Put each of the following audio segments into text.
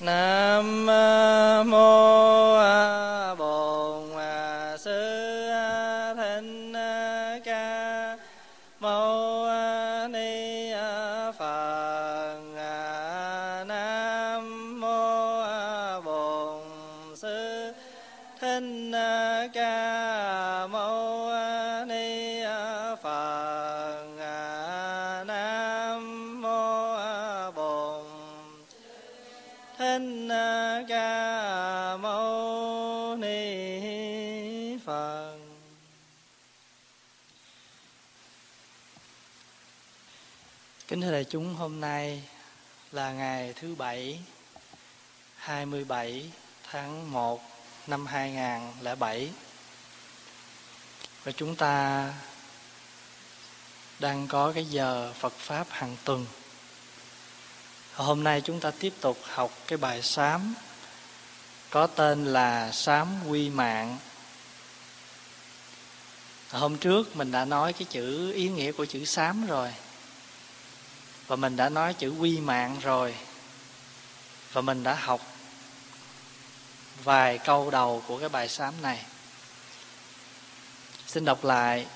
nam mô chúng hôm nay là ngày thứ bảy 27 tháng 1 năm 2007 và chúng ta đang có cái giờ Phật Pháp hàng tuần Hôm nay chúng ta tiếp tục học cái bài sám, có tên là sám quy mạng. Hôm trước mình đã nói cái chữ ý nghĩa của chữ sám rồi. Và mình đã nói chữ quy mạng rồi. Và mình đã học vài câu đầu của cái bài sám này. Xin đọc lại.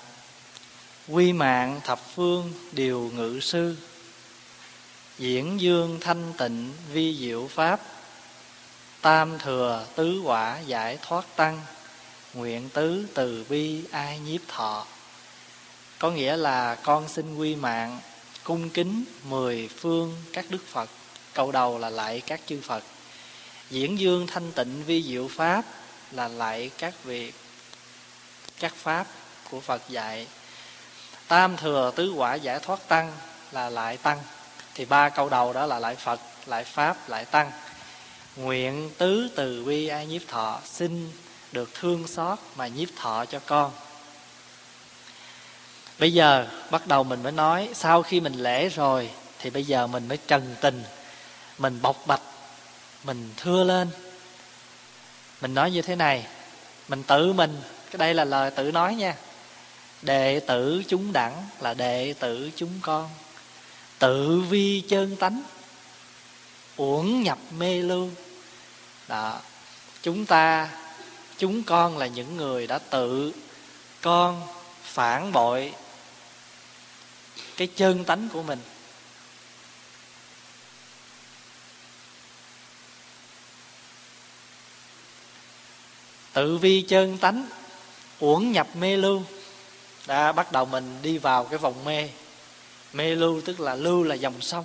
Quy mạng thập phương điều ngự sư diễn dương thanh tịnh vi diệu pháp tam thừa tứ quả giải thoát tăng nguyện tứ từ bi ai nhiếp thọ có nghĩa là con xin quy mạng cung kính mười phương các đức phật. Câu đầu là lại các chư phật. Diễn dương thanh tịnh vi diệu pháp là lại các vị các pháp của phật dạy. Tam thừa tứ quả giải thoát tăng là lại tăng. Thì ba câu đầu đó là lại phật lại pháp lại tăng. Nguyện tứ từ bi ai nhiếp thọ, xin được thương xót mà nhiếp thọ cho con bây giờ bắt đầu mình mới nói, sau khi mình lễ rồi, thì bây giờ mình mới trần tình. Mình bộc bạch, mình thưa lên. Mình nói như thế này, mình tự mình, cái đây là lời tự nói nha. Đệ tử chúng đẳng là đệ tử chúng con. Tự vi chân tánh, uổng nhập mê lưu. Đó, chúng ta, chúng con là những người đã tự con phản bội cái chân tánh của mình. Tự vi chân tánh uổng nhập mê lưu đã bắt đầu mình đi vào cái vòng mê. Mê lưu tức là lưu là dòng sông.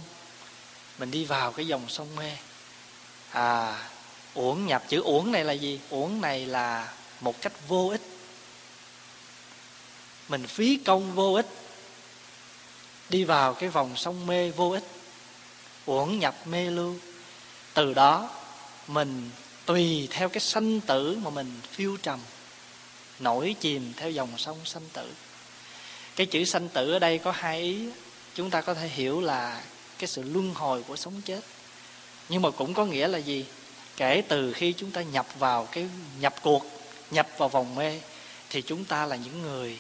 Mình đi vào cái dòng sông mê. À uổng nhập, chữ uổng này là gì? Uổng này là một cách vô ích. Mình phí công vô ích đi vào cái vòng sông mê vô ích, uổng nhập mê lưu. Từ đó, mình tùy theo cái sanh tử mà mình phiêu trầm, nổi chìm theo dòng sông sanh tử. Cái chữ sanh tử ở đây có hai ý, chúng ta có thể hiểu là cái sự luân hồi của sống chết. Nhưng mà cũng có nghĩa là gì? Kể từ khi chúng ta nhập vào cái, nhập cuộc, nhập vào vòng mê, thì chúng ta là những người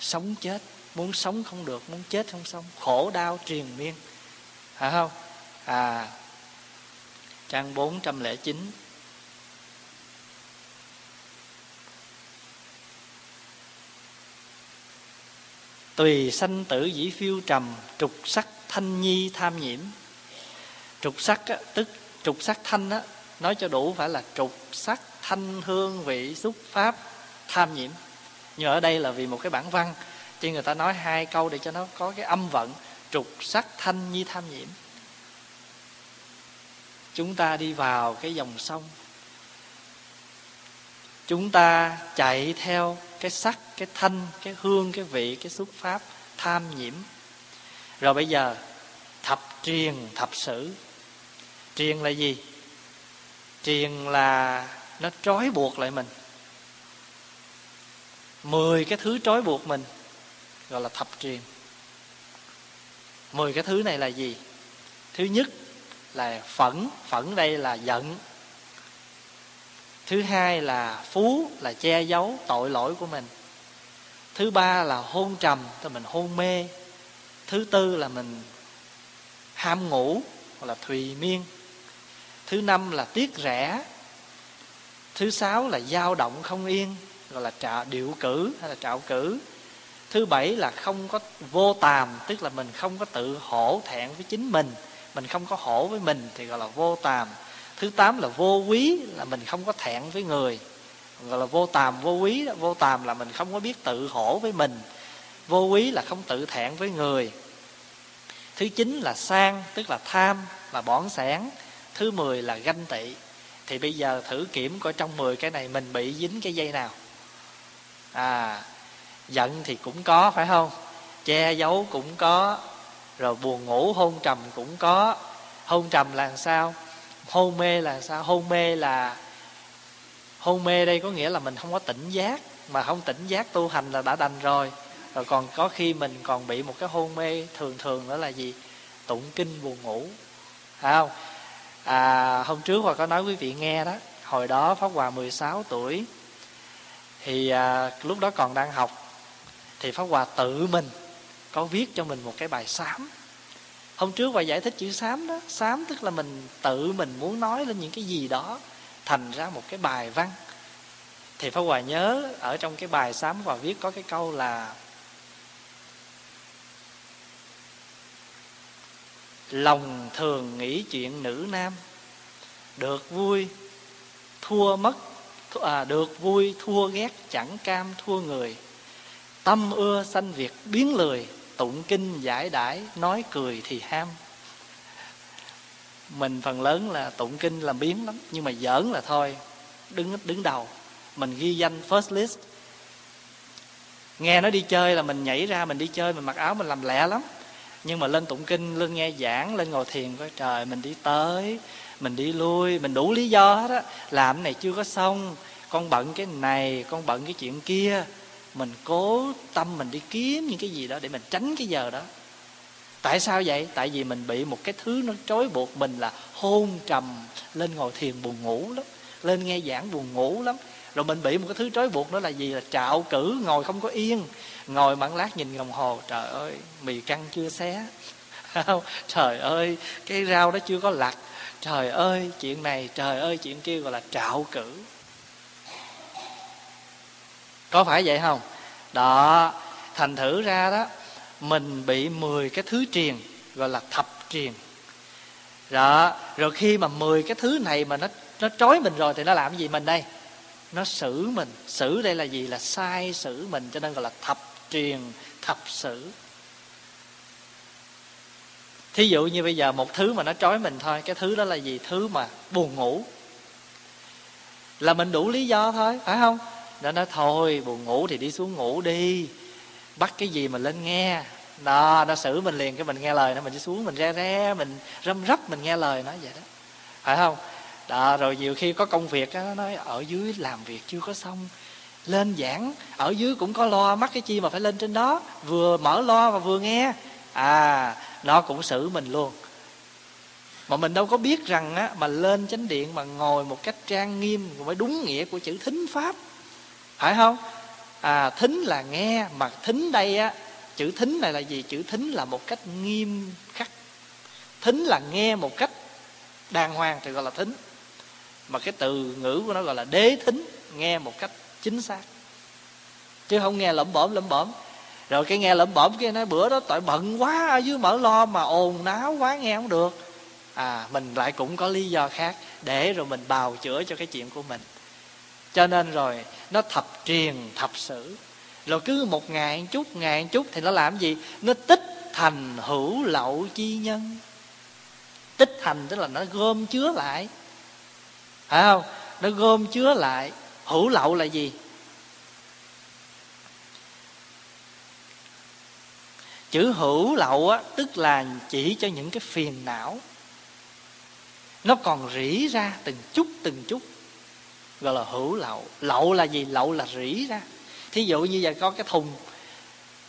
sống chết muốn sống không được muốn chết không xong khổ đau triền miên. Phải không? À trang 409 tùy sanh tử dĩ phiêu trầm trục sắc thanh nhi tham nhiễm. Trục sắc á, tức trục sắc thanh á, nói cho đủ phải là trục sắc thanh hương vị xúc pháp tham nhiễm. Nhưng ở đây là vì một cái bản văn chứ người ta nói hai câu để cho nó có cái âm vận, trục sắc thanh nhi tham nhiễm. Chúng ta đi vào cái dòng sông. Chúng ta chạy theo cái sắc, cái thanh, cái hương, cái vị, cái xuất pháp tham nhiễm. Rồi bây giờ, thập truyền thập sử. Truyền là gì? Truyền là nó trói buộc lại mình. Mười cái thứ trói buộc mình gọi là thập truyền mười cái thứ này là gì? Thứ nhất là phẫn phẫn đây là giận. Thứ hai là phú, là che giấu tội lỗi của mình. Thứ ba là hôn trầm, tức mình hôn mê. Thứ tư là mình ham ngủ, hoặc là thùy miên. Thứ năm là tiếc rẻ. Thứ sáu là dao động không yên, gọi là trạo điệu cử, hay là trạo cử thứ bảy là không có vô tàm, tức là mình không có tự hổ thẹn với chính mình mình không có hổ với mình thì gọi là vô tàm. Thứ tám là vô quý, là mình không có thẹn với người, gọi là vô tàm, vô quý vô tàm là mình không có biết tự hổ với mình, vô quý là không tự thẹn với người. Thứ chín là sang, tức là tham, là bỏn sẻn. Thứ mười là ganh tị. Thì bây giờ thử kiểm coi trong mười cái này mình bị dính cái dây nào. À giận thì cũng có phải không? Che giấu cũng có rồi buồn ngủ hôn trầm cũng có. Hôn trầm là sao? Hôn mê là sao? Hôn mê là hôn mê đây có nghĩa là mình không có tỉnh giác mà không tỉnh giác tu hành là đã đành rồi. Rồi còn có khi mình còn bị một cái hôn mê thường thường đó là gì? Tụng kinh buồn ngủ. Phải không? À, hôm trước hòa có nói quý vị nghe đó. Hồi đó pháp hòa 16 tuổi. Thì à, lúc đó còn đang học thì pháp hòa tự mình có viết cho mình một cái bài sám. Hôm trước hòa giải thích chữ sám đó sám tức là mình tự mình muốn nói lên những cái gì đó thành ra một cái bài văn. Thì pháp hòa nhớ ở trong cái bài sám và viết có cái câu là lòng thường nghĩ chuyện nữ nam được vui thua mất à, được vui thua ghét chẳng cam thua người tâm ưa sanh việc biến lười tụng kinh giải đãi, nói cười thì ham. Mình phần lớn là tụng kinh làm biến lắm, nhưng mà giỡn là thôi, đứng đứng đầu. Mình ghi danh first list. Nghe nó đi chơi là mình nhảy ra, mình đi chơi, mình mặc áo, mình làm lẹ lắm. Nhưng mà lên tụng kinh, lên nghe giảng, lên ngồi thiền, coi trời, mình đi tới, mình đi lui, mình đủ lý do hết á. Làm cái này chưa có xong, con bận cái này, con bận cái chuyện kia mình cố tâm mình đi kiếm những cái gì đó để mình tránh cái giờ đó. Tại sao vậy? Tại vì mình bị một cái thứ nó trói buộc mình là hôn trầm, lên ngồi thiền buồn ngủ lắm, lên nghe giảng buồn ngủ lắm. Rồi mình bị một cái thứ trói buộc đó là gì? Là trạo cử, ngồi không có yên, ngồi mặn lát nhìn đồng hồ, trời ơi, mì căng chưa xé. Trời ơi, cái rau đó chưa có lặt. Trời ơi, chuyện này, trời ơi, chuyện kia gọi là trạo cử có phải vậy không? Đó, thành thử ra đó, mình bị 10 cái thứ triền, gọi là thập triền. Đó, rồi khi mà 10 cái thứ này mà nó nó trói mình rồi thì nó làm gì mình đây? Nó xử mình. Xử đây là gì? Là sai xử mình, cho nên gọi là thập truyền thập xử. Thí dụ như bây giờ một thứ mà nó trói mình thôi, cái thứ đó là gì? Thứ mà buồn ngủ. Là mình đủ lý do thôi, phải không? Nó nói thôi buồn ngủ thì đi xuống ngủ đi. Bắt cái gì mà lên nghe. Đó nó xử mình liền cái mình nghe lời nó mình đi xuống mình re re mình râm rắp mình nghe lời nó vậy đó. Phải không? Đó rồi nhiều khi có công việc đó, nó nói ở dưới làm việc chưa có xong lên giảng ở dưới cũng có loa mắc cái chi mà phải lên trên đó vừa mở loa và vừa nghe. À nó cũng xử mình luôn. Mà mình đâu có biết rằng á mà lên chánh điện mà ngồi một cách trang nghiêm phải đúng nghĩa của chữ thính pháp phải không? À thính là nghe, mà thính đây á, chữ thính này là gì? Chữ thính là một cách nghiêm khắc. Thính là nghe một cách đàng hoàng thì gọi là thính. Mà cái từ ngữ của nó gọi là đế thính, nghe một cách chính xác. Chứ không nghe lẩm bẩm lẩm bẩm. Rồi cái nghe lẩm bẩm kia nói, bữa đó tội bận quá, ở dưới mở lo mà ồn náo quá, nghe không được. À mình lại cũng có lý do khác. Để rồi mình bào chữa cho cái chuyện của mình. Cho nên rồi nó thập truyền thập sử. Rồi cứ một ngày chút ngày chút thì nó làm gì? Nó tích thành hữu lậu chi nhân. Tích thành tức là nó gom chứa lại. Phải không? Nó gom chứa lại. Hữu lậu là gì? Chữ hữu lậu á, tức là chỉ cho những cái phiền não. Nó còn rỉ ra từng chút từng chút gọi là hữu lậu. Lậu là gì? Lậu là rỉ ra thí dụ như giờ có cái thùng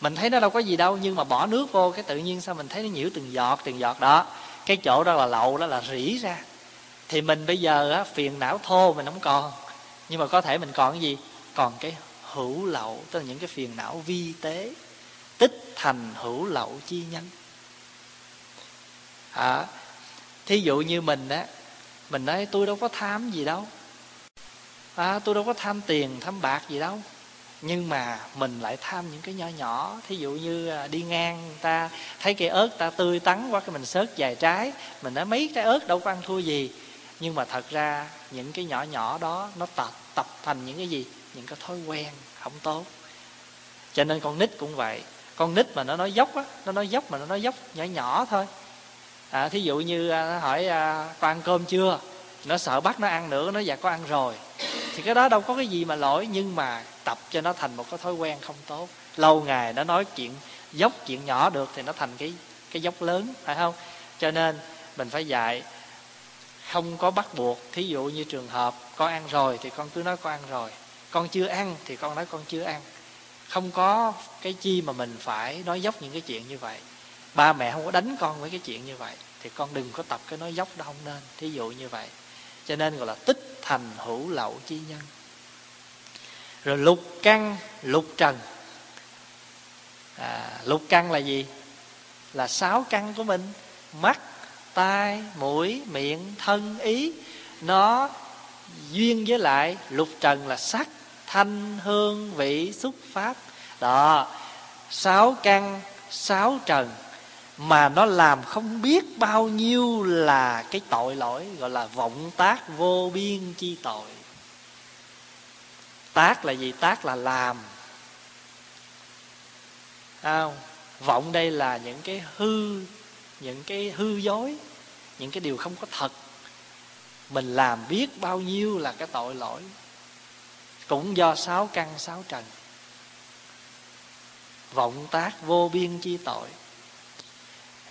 mình thấy nó đâu có gì đâu nhưng mà bỏ nước vô cái tự nhiên sao mình thấy nó nhiễu từng giọt từng giọt đó. Cái chỗ đó là lậu đó là rỉ ra. Thì mình bây giờ á, phiền não thô mình không còn. Nhưng mà có thể mình còn cái gì? Còn cái hữu lậu tức là những cái phiền não vi tế tích thành hữu lậu chi nhân à, thí dụ như mình á mình nói tôi đâu có tham gì đâu à, tôi đâu có tham tiền tham bạc gì đâu. Nhưng mà mình lại tham những cái nhỏ nhỏ. Thí dụ như à, đi ngang ta thấy cây ớt ta tươi tắn quá cái mình sớt vài trái mình nói mấy trái ớt đâu có ăn thua gì. Nhưng mà thật ra những cái nhỏ nhỏ đó nó tập tập thành những cái gì? Những cái thói quen không tốt. Cho nên con nít cũng vậy. Con nít mà nó nói dốc á nó nói dốc mà nó nói dốc nhỏ nhỏ thôi. À, thí dụ như à, nó hỏi à, con ăn cơm chưa? Nó sợ bắt nó ăn nữa nó dạ có ăn rồi thì cái đó đâu có cái gì mà lỗi, nhưng mà tập cho nó thành một cái thói quen không tốt. Lâu ngày nó nói chuyện, dốc chuyện nhỏ được thì nó thành cái cái dốc lớn, phải không? Cho nên mình phải dạy, không có bắt buộc. Thí dụ như trường hợp, con ăn rồi thì con cứ nói con ăn rồi. Con chưa ăn thì con nói con chưa ăn. Không có cái chi mà mình phải nói dốc những cái chuyện như vậy. Ba mẹ không có đánh con với cái chuyện như vậy, thì con đừng có tập cái nói dốc đó không nên. Thí dụ như vậy cho nên gọi là tích thành hữu lậu chi nhân. Rồi lục căn lục trần. À, lục căn là gì? Là sáu căn của mình. Mắt tai mũi miệng thân ý. Nó duyên với lại lục trần là sắc thanh hương vị xúc pháp. Đó sáu căn sáu trần mà nó làm không biết bao nhiêu là cái tội lỗi, gọi là vọng tác vô biên chi tội. Tác là gì? Tác là làm. Không? Vọng đây là những cái hư, những cái hư dối, những cái điều không có thật. Mình làm biết bao nhiêu là cái tội lỗi. Cũng do sáu căn, sáu trần. Vọng tác vô biên chi tội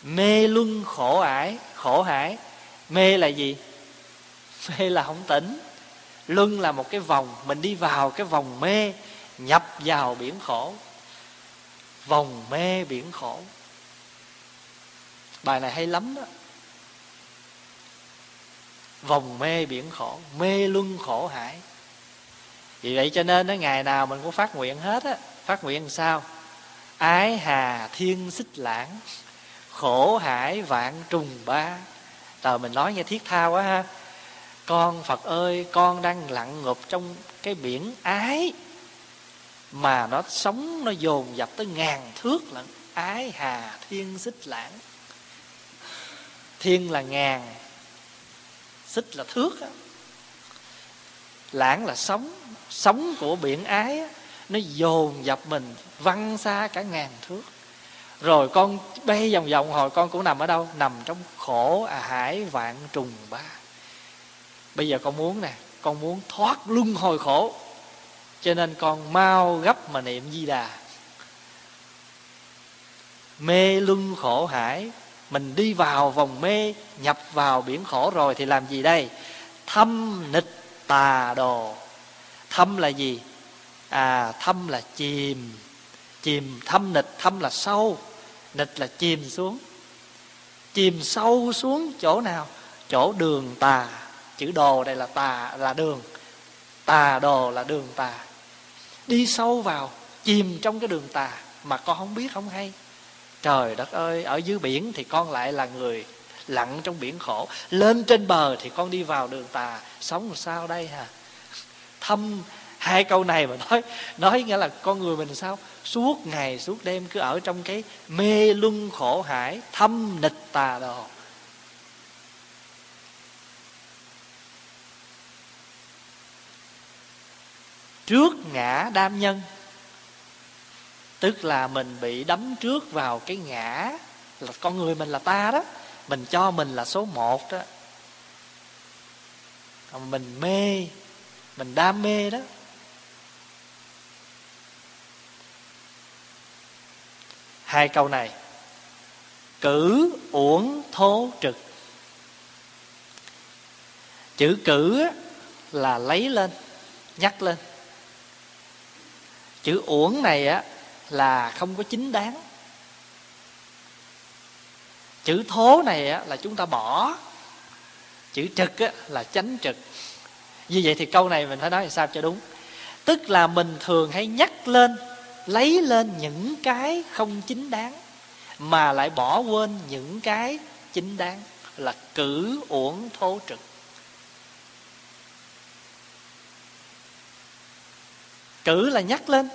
mê luân khổ ải khổ hải. Mê là gì? Mê là không tỉnh. Luân là một cái vòng mình đi vào cái vòng mê nhập vào biển khổ. Vòng mê biển khổ. Bài này hay lắm đó. Vòng mê biển khổ mê luân khổ hải. Vì vậy cho nên đó, ngày nào mình cũng phát nguyện hết á. Phát nguyện làm sao? Ái hà thiên xích lãng khổ hải vạn trùng ba. Tờ mình nói nghe thiết tha quá ha. Con phật ơi con đang lặn ngụp trong cái biển ái mà nó sống nó dồn dập tới ngàn thước lận. Ái hà thiên xích lãng. Thiên là ngàn xích là thước á. Lãng là sóng sóng của biển ái á, nó dồn dập mình văng xa cả ngàn thước rồi con bay vòng vòng, hồi con cũng nằm ở đâu? Nằm trong khổ à hải vạn trùng ba. Bây giờ con muốn nè, con muốn thoát luân hồi khổ. Cho nên con mau gấp mà niệm di đà. Mê luân khổ hải, mình đi vào vòng mê, nhập vào biển khổ rồi thì làm gì đây? Thâm nịch tà đồ. Thâm là gì? À thâm là chìm. Chìm thâm nịch, thâm là sâu nịch là chìm xuống. Chìm sâu xuống chỗ nào? Chỗ đường tà. Chữ đồ đây là tà, là đường. Tà đồ là đường tà. Đi sâu vào, chìm trong cái đường tà mà con không biết, không hay. Trời đất ơi, ở dưới biển thì con lại là người lặn trong biển khổ. Lên trên bờ thì con đi vào đường tà. Sống làm sao đây hả? Thâm, hai câu này mà nói nói nghĩa là con người mình sao? Suốt ngày, suốt đêm cứ ở trong cái mê luân khổ hải, thâm nịch tà đồ. Trước ngã đam nhân, tức là mình bị đấm trước vào cái ngã là con người mình là ta đó, mình cho mình là số một đó. Mình mê, mình đam mê đó hai câu này. Cử uổng thố trực. Chữ cử là lấy lên, nhắc lên. Chữ uổng này á, là không có chính đáng. Chữ thố này á, là chúng ta bỏ. Chữ trực á, là chánh trực. Như vậy thì câu này mình phải nói làm sao cho đúng. Tức là mình thường hay nhắc lên lấy lên những cái không chính đáng, mà lại bỏ quên những cái chính đáng, là cử uổng thô trực. Cử là nhắc lên.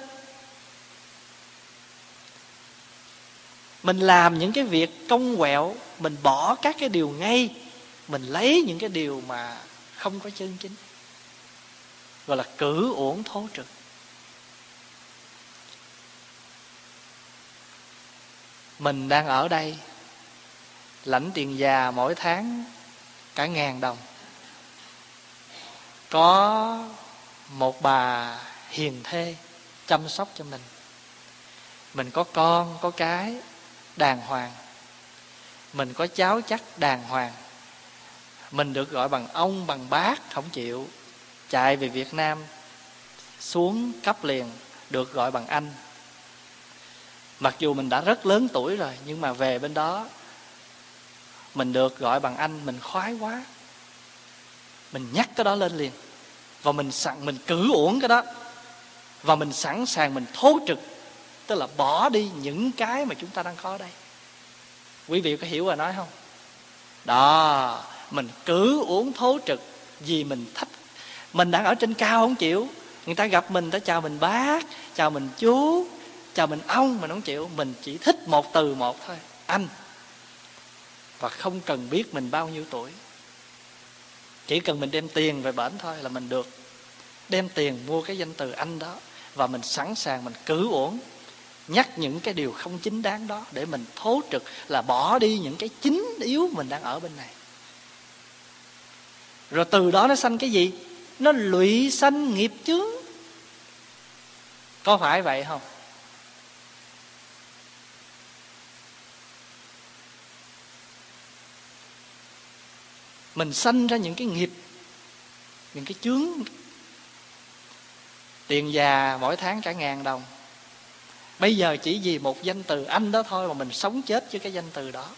Mình làm những cái việc công quẹo, mình bỏ các cái điều ngay, mình lấy những cái điều mà không có chân chính, gọi là cử uổng thô trực. Mình đang ở đây. Lãnh tiền già mỗi tháng cả ngàn đồng. Có một bà hiền thê chăm sóc cho mình. Mình có con, có cái, đàng hoàng. Mình có cháu chắc đàng hoàng. Mình được gọi bằng ông, bằng bác, không chịu. Chạy về việt nam, xuống cấp liền, được gọi bằng anh mặc dù mình đã rất lớn tuổi rồi, nhưng mà về bên đó, mình được gọi bằng anh, mình khoái quá. Mình nhắc cái đó lên liền. Và mình sẵn, mình cử uổng cái đó. Và mình sẵn sàng, mình thố trực. Tức là bỏ đi những cái mà chúng ta đang có đây. Quý vị có hiểu và nói không? Đó, mình cứ uống thố trực vì mình thích. Mình đang ở trên cao không chịu. Người ta gặp mình ta chào mình bác, chào mình chú chào mình ông mình không chịu, mình chỉ thích một từ một thôi, anh. Và không cần biết mình bao nhiêu tuổi. Chỉ cần mình đem tiền về bển thôi là mình được. Đem tiền mua cái danh từ anh đó và mình sẵn sàng mình cử uổng, nhắc những cái điều không chính đáng đó để mình thố trực là bỏ đi những cái chính yếu mình đang ở bên này. Rồi từ đó nó sanh cái gì? Nó lụy sanh nghiệp chướng. Có phải vậy không? Mình sanh ra những cái nghiệp, những cái chướng, tiền già mỗi tháng cả ngàn đồng. Bây giờ chỉ vì một danh từ anh đó thôi mà mình sống chết với cái danh từ đó.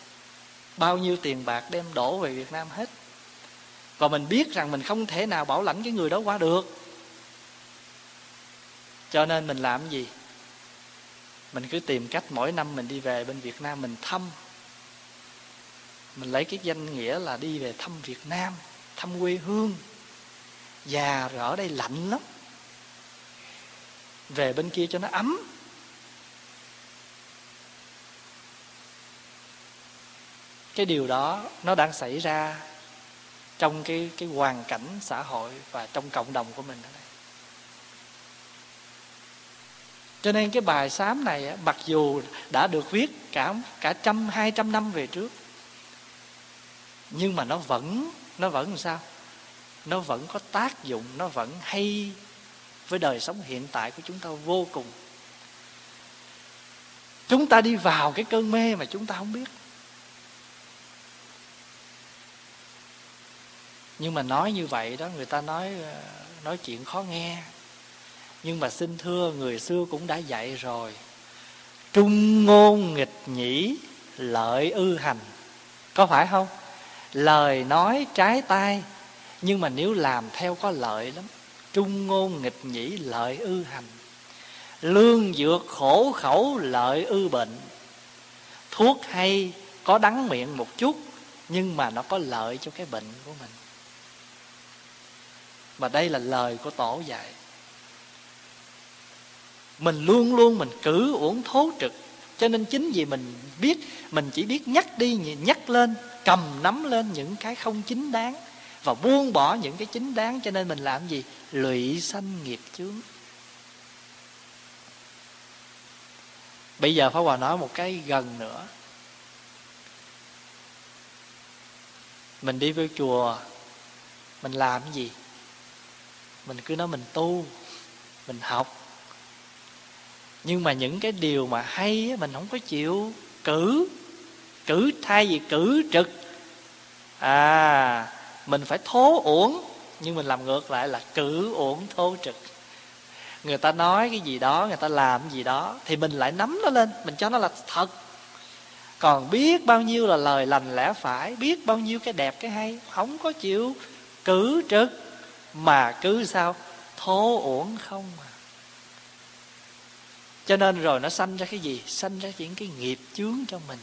Bao nhiêu tiền bạc đem đổ về việt nam hết. Và mình biết rằng mình không thể nào bảo lãnh cái người đó qua được. Cho nên mình làm gì? Mình cứ tìm cách mỗi năm mình đi về bên việt nam mình thăm mình lấy cái danh nghĩa là đi về thăm việt nam, thăm quê hương. Già rồi ở đây lạnh lắm. Về bên kia cho nó ấm. Cái điều đó nó đang xảy ra trong cái cái hoàn cảnh xã hội và trong cộng đồng của mình ở đây. Cho nên cái bài sám này mặc dù đã được viết cả cả trăm, hai trăm năm về trước nhưng mà nó vẫn nó vẫn làm sao? Nó vẫn có tác dụng, nó vẫn hay với đời sống hiện tại của chúng ta vô cùng. Chúng ta đi vào cái cơn mê mà chúng ta không biết. Nhưng mà nói như vậy đó, người ta nói ờ, nói chuyện khó nghe. Nhưng mà xin thưa, người xưa cũng đã dạy rồi. Trung ngôn nghịch nhĩ, lợi ư hành. Có phải không? Lời nói trái tai. Nhưng mà nếu làm theo có lợi lắm. Trung ngôn nghịch nhĩ lợi ư hành. Lương dược khổ khẩu lợi ư bệnh. Thuốc hay có đắng miệng một chút, nhưng mà nó có lợi cho cái bệnh của mình. Và đây là lời của tổ dạy. Mình luôn luôn mình cử uổng thố trực cho nên chính vì mình biết, mình chỉ biết nhắc đi, nhắc lên, cầm nắm lên những cái không chính đáng và buông bỏ những cái chính đáng. Cho nên mình làm gì? Lụy sanh nghiệp chướng. Bây giờ pháp hòa nói một cái gần nữa. Mình đi với chùa, mình làm cái gì? Mình cứ nói mình tu, mình học nhưng mà những cái điều mà hay mình không có chịu cử. Cử thay vì cử trực. À mình phải thố uổng, nhưng mình làm ngược lại là cử uổng thô trực. Người ta nói cái gì đó, người ta làm cái gì đó, thì mình lại nắm nó lên, mình cho nó là thật. Còn biết bao nhiêu là lời lành lẽ phải, biết bao nhiêu cái đẹp, cái hay, không có chịu cử trực. Mà cứ sao? Thố uổng không à cho nên rồi nó sanh ra cái gì? Sanh ra những cái nghiệp chướng cho mình.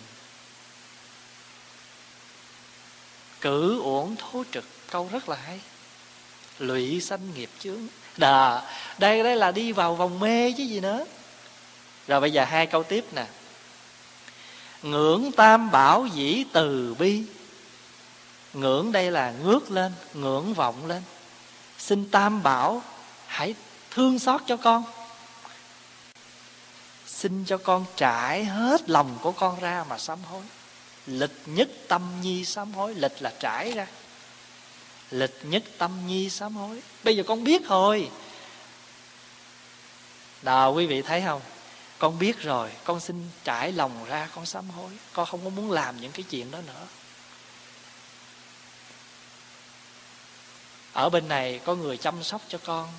Cử uổng thố trực, câu rất là hay. Lụy sanh nghiệp chướng. Đà đây đây là đi vào vòng mê chứ gì nữa. Rồi bây giờ hai câu tiếp nè. Ngưỡng tam bảo dĩ từ bi. Ngưỡng đây là ngước lên, ngưỡng vọng lên. Xin tam bảo, hãy thương xót cho con xin cho con trải hết lòng của con ra mà sám hối. Lịch nhất tâm nhi sám hối, lịch là trải ra. Lịch nhất tâm nhi sám hối. Bây giờ con biết rồi. Đào, quý vị thấy không? Con biết rồi. Con xin trải lòng ra, con sám hối. Con không có muốn làm những cái chuyện đó nữa. Ở bên này có người chăm sóc cho con.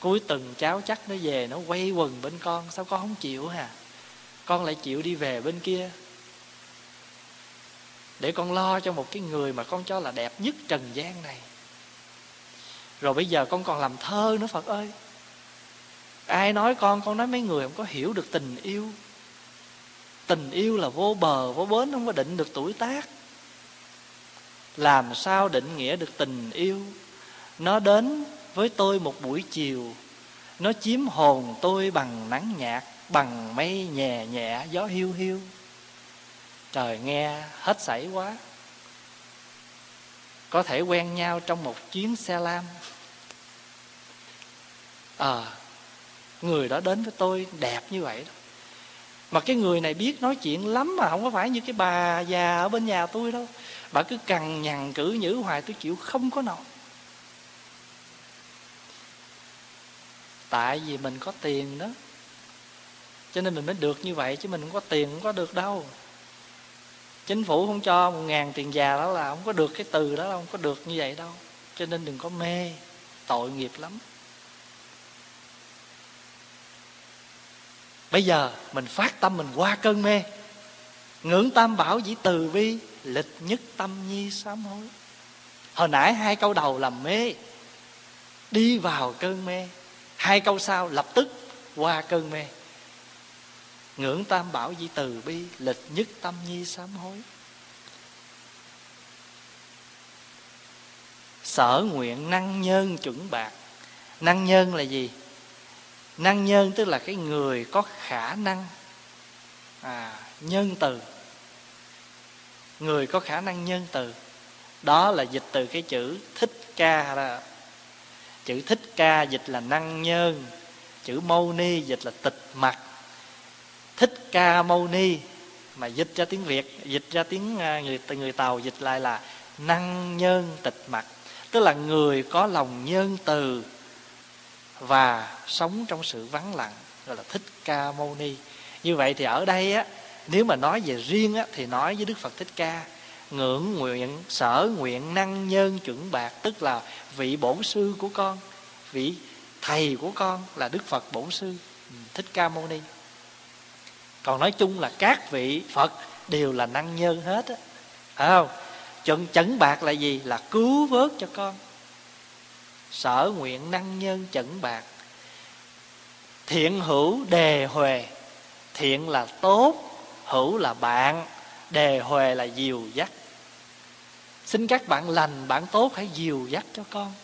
Cuối tuần cháu chắc nó về, Nó quay quần bên con, Sao con không chịu hả? Con lại chịu đi về bên kia. Để con lo cho một cái người Mà con cho là đẹp nhất trần gian này. Rồi bây giờ con còn làm thơ nữa, Phật ơi. Ai nói con con nói mấy người không có hiểu được tình yêu. Tình yêu là vô bờ, vô bến, không có định được tuổi tác. Làm sao định nghĩa được tình yêu? Nó đến với tôi một buổi chiều. Nó chiếm hồn tôi bằng nắng nhạt bằng mây nhẹ nhẹ, gió hiu hiu. Trời nghe hết sảy quá. Có thể quen nhau trong một chuyến xe lam. À người đó đến với tôi đẹp như vậy đó. Mà cái người này biết nói chuyện lắm mà không có phải như cái bà già ở bên nhà tôi đâu. Bà cứ cằn nhằn cử nhữ hoài, tôi chịu không có nổi. Tại vì mình có tiền đó. Cho nên mình mới được như vậy chứ mình không có tiền không có được đâu. Chính phủ không cho một ngàn tiền già đó là không có được cái từ đó không có được như vậy đâu. Cho nên đừng có mê. Tội nghiệp lắm. Bây giờ mình phát tâm mình qua cơn mê. Ngưỡng tam bảo dĩ từ vi lịch nhất tâm nhi sám hối. Hồi nãy hai câu đầu là mê. Đi vào cơn mê hai câu sau lập tức qua cơn mê. Ngưỡng tam bảo di từ bi lịch nhất tâm nhi sám hối. Sở nguyện năng nhân chuẩn bạc. Năng nhân là gì? Năng nhân tức là cái người có khả năng à, nhân từ. Người có khả năng nhân từ đó là dịch từ cái chữ thích ca ra chữ thích ca dịch là năng nhân chữ mâu ni dịch là tịch mặt thích ca mâu ni mà dịch ra tiếng việt, dịch ra tiếng à, người người tàu dịch lại là năng nhân tịch mặt tức là người có lòng nhân từ và sống trong sự vắng lặng, gọi là thích ca mâu ni. Như vậy thì ở đây á, nếu mà nói về riêng á, thì nói với đức phật thích ca ngưỡng nguyện, sở nguyện năng nhân chuẩn bạc, tức là vị bổn sư của con, vị thầy của con là đức phật bổn sư. Ừ, Thích ca mâu ni. Còn nói chung là các vị phật đều là năng nhân hết á. Phải không? Chuẩn chẩn bạc là gì? Là cứu vớt cho con. Sở nguyện năng nhân chẩn bạc. Thiện hữu đề huề. Thiện là tốt, hữu là bạn. Đề huề là diều dắt xin các bạn lành, bạn tốt hãy dìu dắt cho con.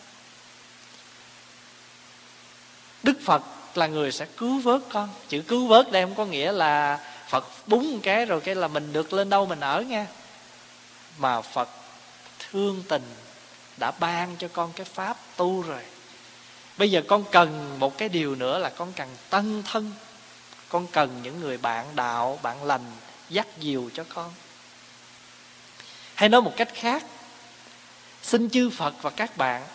Đức phật là người sẽ cứu vớt con. Chữ cứu vớt đây không có nghĩa là phật búng một cái rồi cái là mình được lên đâu mình ở nha. Mà phật thương tình, đã ban cho con cái pháp tu rồi. Bây giờ con cần một cái điều nữa là con cần tân thân. Con cần những người bạn đạo, bạn lành dắt dìu cho con. Hay nói một cách khác xin chư phật và các bạn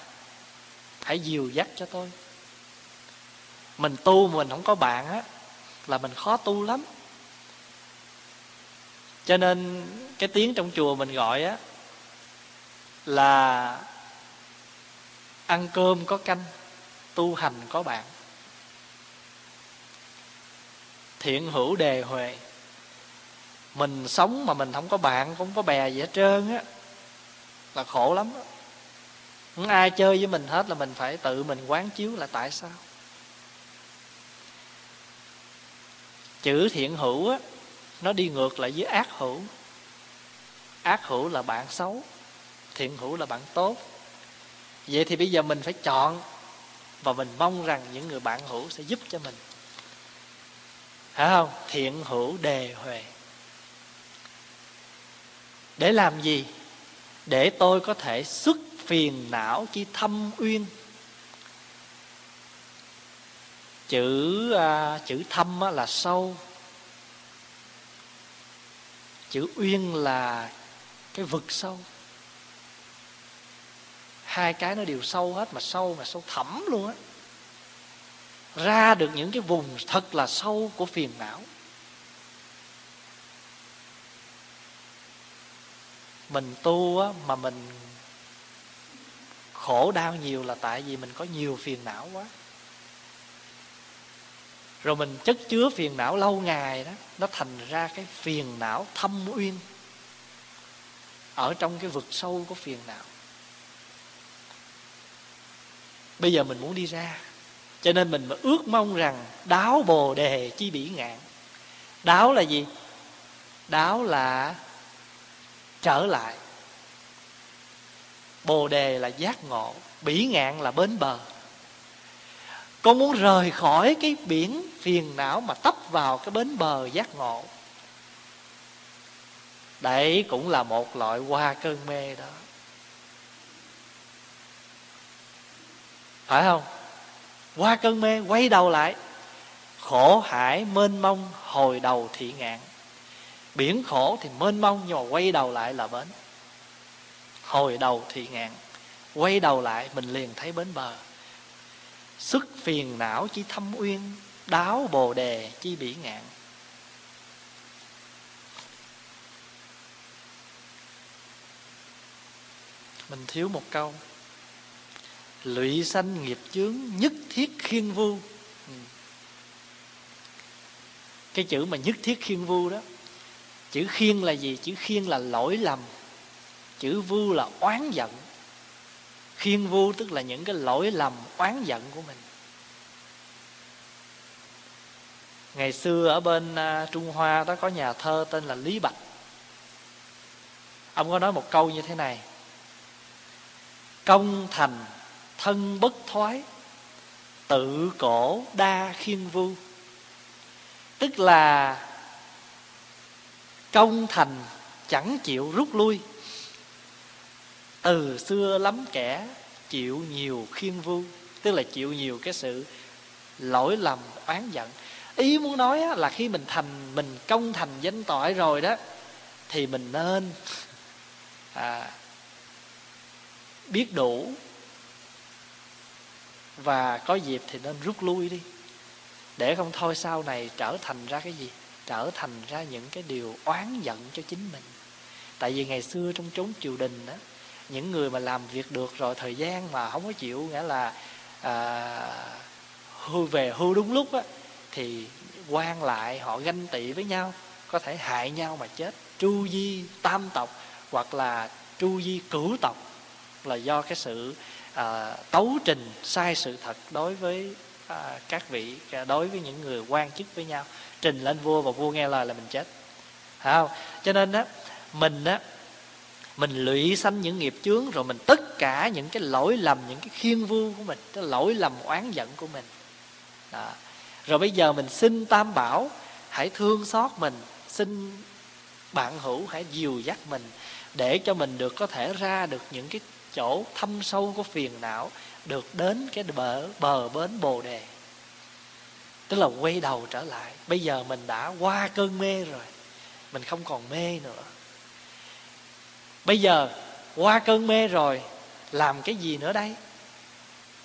hãy dìu dắt cho tôi. Mình tu mà mình không có bạn á, là mình khó tu lắm. Cho nên cái tiếng trong chùa mình gọi á, là ăn cơm có canh, tu hành có bạn. Thiện hữu đề huệ. Mình sống mà mình không có bạn không có bè gì hết trơn á là khổ lắm đó. không ai chơi với mình hết là mình phải tự mình quán chiếu là tại sao? Chữ thiện hữu á, nó đi ngược lại với ác hữu. Ác hữu là bạn xấu, thiện hữu là bạn tốt. Vậy thì bây giờ mình phải chọn và mình mong rằng những người bạn hữu sẽ giúp cho mình. Phải không? Thiện hữu đề huệ. Để làm gì? Để tôi có thể xuất phiền não chi thâm uyên. Chữ à, chữ thâm á, là sâu. Chữ uyên là cái vực sâu. Hai cái nó đều sâu hết mà sâu mà sâu thẳm luôn á. Ra được những cái vùng thật là sâu của phiền não. Mình tu á, mà mình khổ đau nhiều là tại vì mình có nhiều phiền não quá. Rồi mình chất chứa phiền não lâu ngày đó nó thành ra cái phiền não thâm uyên ở trong cái vực sâu của phiền não. Bây giờ mình muốn đi ra cho nên mình mà ước mong rằng đáo bồ đề chi bỉ ngạn. Đáo là gì? Đáo là trở lại. Bồ đề là giác ngộ, bỉ ngạn là bến bờ. Con muốn rời khỏi cái biển phiền não mà tấp vào cái bến bờ giác ngộ. Đấy cũng là một loại qua cơn mê đó. Phải không? Qua cơn mê quay đầu lại. Khổ hải mênh mông hồi đầu thị ngạn biển khổ thì mênh mông nhưng mà quay đầu lại là bến. Hồi đầu thì ngạn quay đầu lại mình liền thấy bến bờ. Sức phiền não chỉ thâm uyên, đáo bồ đề chi bỉ ngạn. Mình thiếu một câu. Lụy sanh nghiệp chướng nhất thiết khiên vu. Ừ. Cái chữ mà nhất thiết khiên vu đó chữ khiên là gì? Chữ khiên là lỗi lầm. Chữ vu là oán giận. Khiên vu tức là những cái lỗi lầm, oán giận của mình. Ngày xưa ở bên à, trung hoa đó có nhà thơ tên là lý bạch. Ông có nói một câu như thế này. Công thành thân bất thoái, tự cổ đa khiên vu. Tức là công thành chẳng chịu rút lui. Từ xưa lắm kẻ chịu nhiều khiên vu tức là chịu nhiều cái sự lỗi lầm oán giận. Ý muốn nói là khi mình thành mình công thành danh tội rồi đó thì mình nên à, biết đủ. Và có dịp thì nên rút lui đi để không thôi sau này trở thành ra cái gì trở thành ra những cái điều oán giận cho chính mình. Tại vì ngày xưa trong chốn triều đình đó những người mà làm việc được rồi thời gian mà không có chịu nghĩa là à, hưu về hưu đúng lúc á thì quan lại họ ganh tị với nhau có thể hại nhau mà chết. Tru di tam tộc hoặc là tru di cửu tộc là do cái sự à, tấu trình sai sự thật đối với à, các vị đối với những người quan chức với nhau trình lên vua và vua nghe lời là mình chết. Phải không? Cho nên á, mình á, mình lụy sanh những nghiệp chướng rồi mình tất cả những cái lỗi lầm, những cái khiên vu của mình, cái lỗi lầm oán giận của mình. Đó. rồi bây giờ mình xin tam bảo, hãy thương xót mình, xin bạn hữu hãy dìu dắt mình để cho mình được có thể ra được những cái chỗ thâm sâu của phiền não, được đến cái bờ bờ bến bồ đề tức là quay đầu trở lại. Bây giờ mình đã qua cơn mê rồi. Mình không còn mê nữa. Bây giờ qua cơn mê rồi, làm cái gì nữa đây?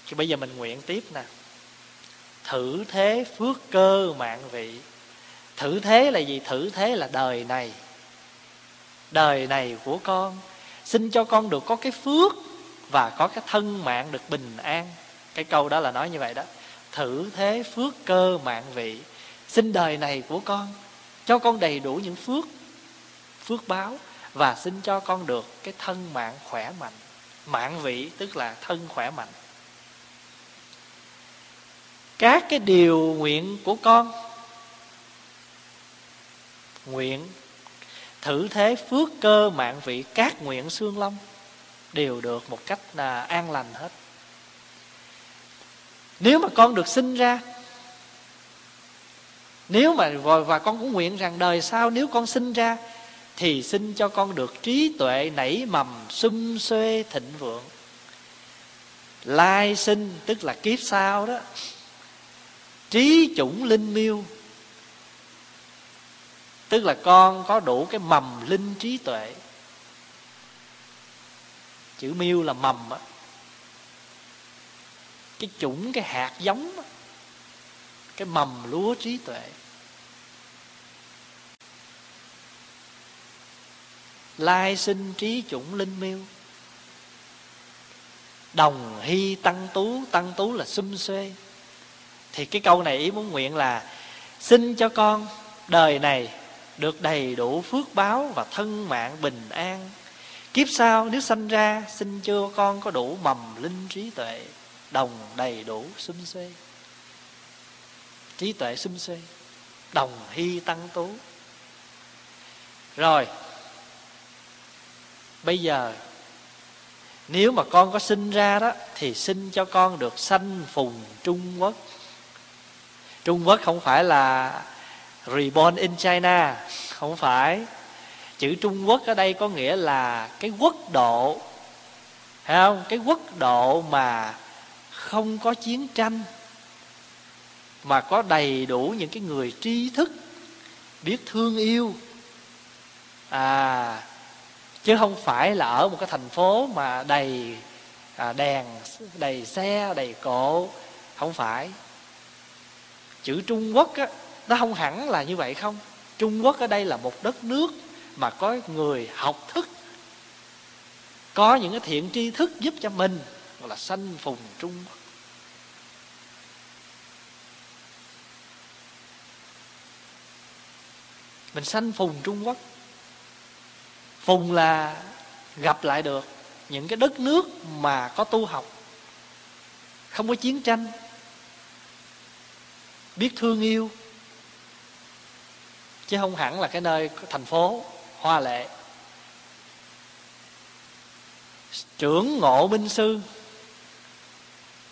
Thì bây giờ mình nguyện tiếp nè. Thử thế phước cơ mạng vị. Thử thế là gì? Thử thế là đời này. Đời này của con. Xin cho con được có cái phước và có cái thân mạng được bình an. Cái câu đó là nói như vậy đó thử thế phước cơ mạng vị. Xin đời này của con, cho con đầy đủ những phước phước báo, và xin cho con được cái thân mạng khỏe mạnh. Mạng vị tức là thân khỏe mạnh. Các cái điều nguyện của con, nguyện, thử thế phước cơ mạng vị các nguyện xương long đều được một cách là an lành hết nếu mà con được sinh ra, nếu mà và con cũng nguyện rằng đời sau nếu con sinh ra, thì xin cho con được trí tuệ nảy mầm xung xuê thịnh vượng. Lai sinh tức là kiếp sau đó. Trí chủng linh miêu, tức là con có đủ cái mầm linh trí tuệ. Chữ miêu là mầm á cái chủng, cái hạt giống cái mầm lúa trí tuệ. Lai sinh trí chủng linh miêu. Đồng hy tăng tú tăng tú là xum xuê thì cái câu này ý muốn nguyện là xin cho con đời này được đầy đủ phước báo và thân mạng bình an. Kiếp sau nếu sanh ra, xin cho con có đủ mầm linh trí tuệ đồng đầy đủ xum xuê. Trí tuệ xum xuê, đồng hy tăng tú. Rồi, bây giờ, nếu mà con có sinh ra đó, thì xin cho con được sanh phùng trung quốc. Trung quốc không phải là reborn in china, không phải. Chữ trung quốc ở đây có nghĩa là cái quốc độ Thấy không? Cái quốc độ mà không có chiến tranh mà có đầy đủ những cái người tri thức biết thương yêu. À chứ không phải là ở một cái thành phố mà đầy à, đèn đầy xe đầy cộ. Không phải. Chữ trung quốc á nó không hẳn là như vậy không? Trung quốc ở đây là một đất nước mà có người học thức có những cái thiện tri thức giúp cho mình gọi là sanh phùng trung. Quốc mình sanh phùng trung quốc. Phùng là gặp lại được những cái đất nước mà có tu học, không có chiến tranh, biết thương yêu, chứ không hẳn là cái nơi thành phố hoa lệ. Trưởng ngộ minh sư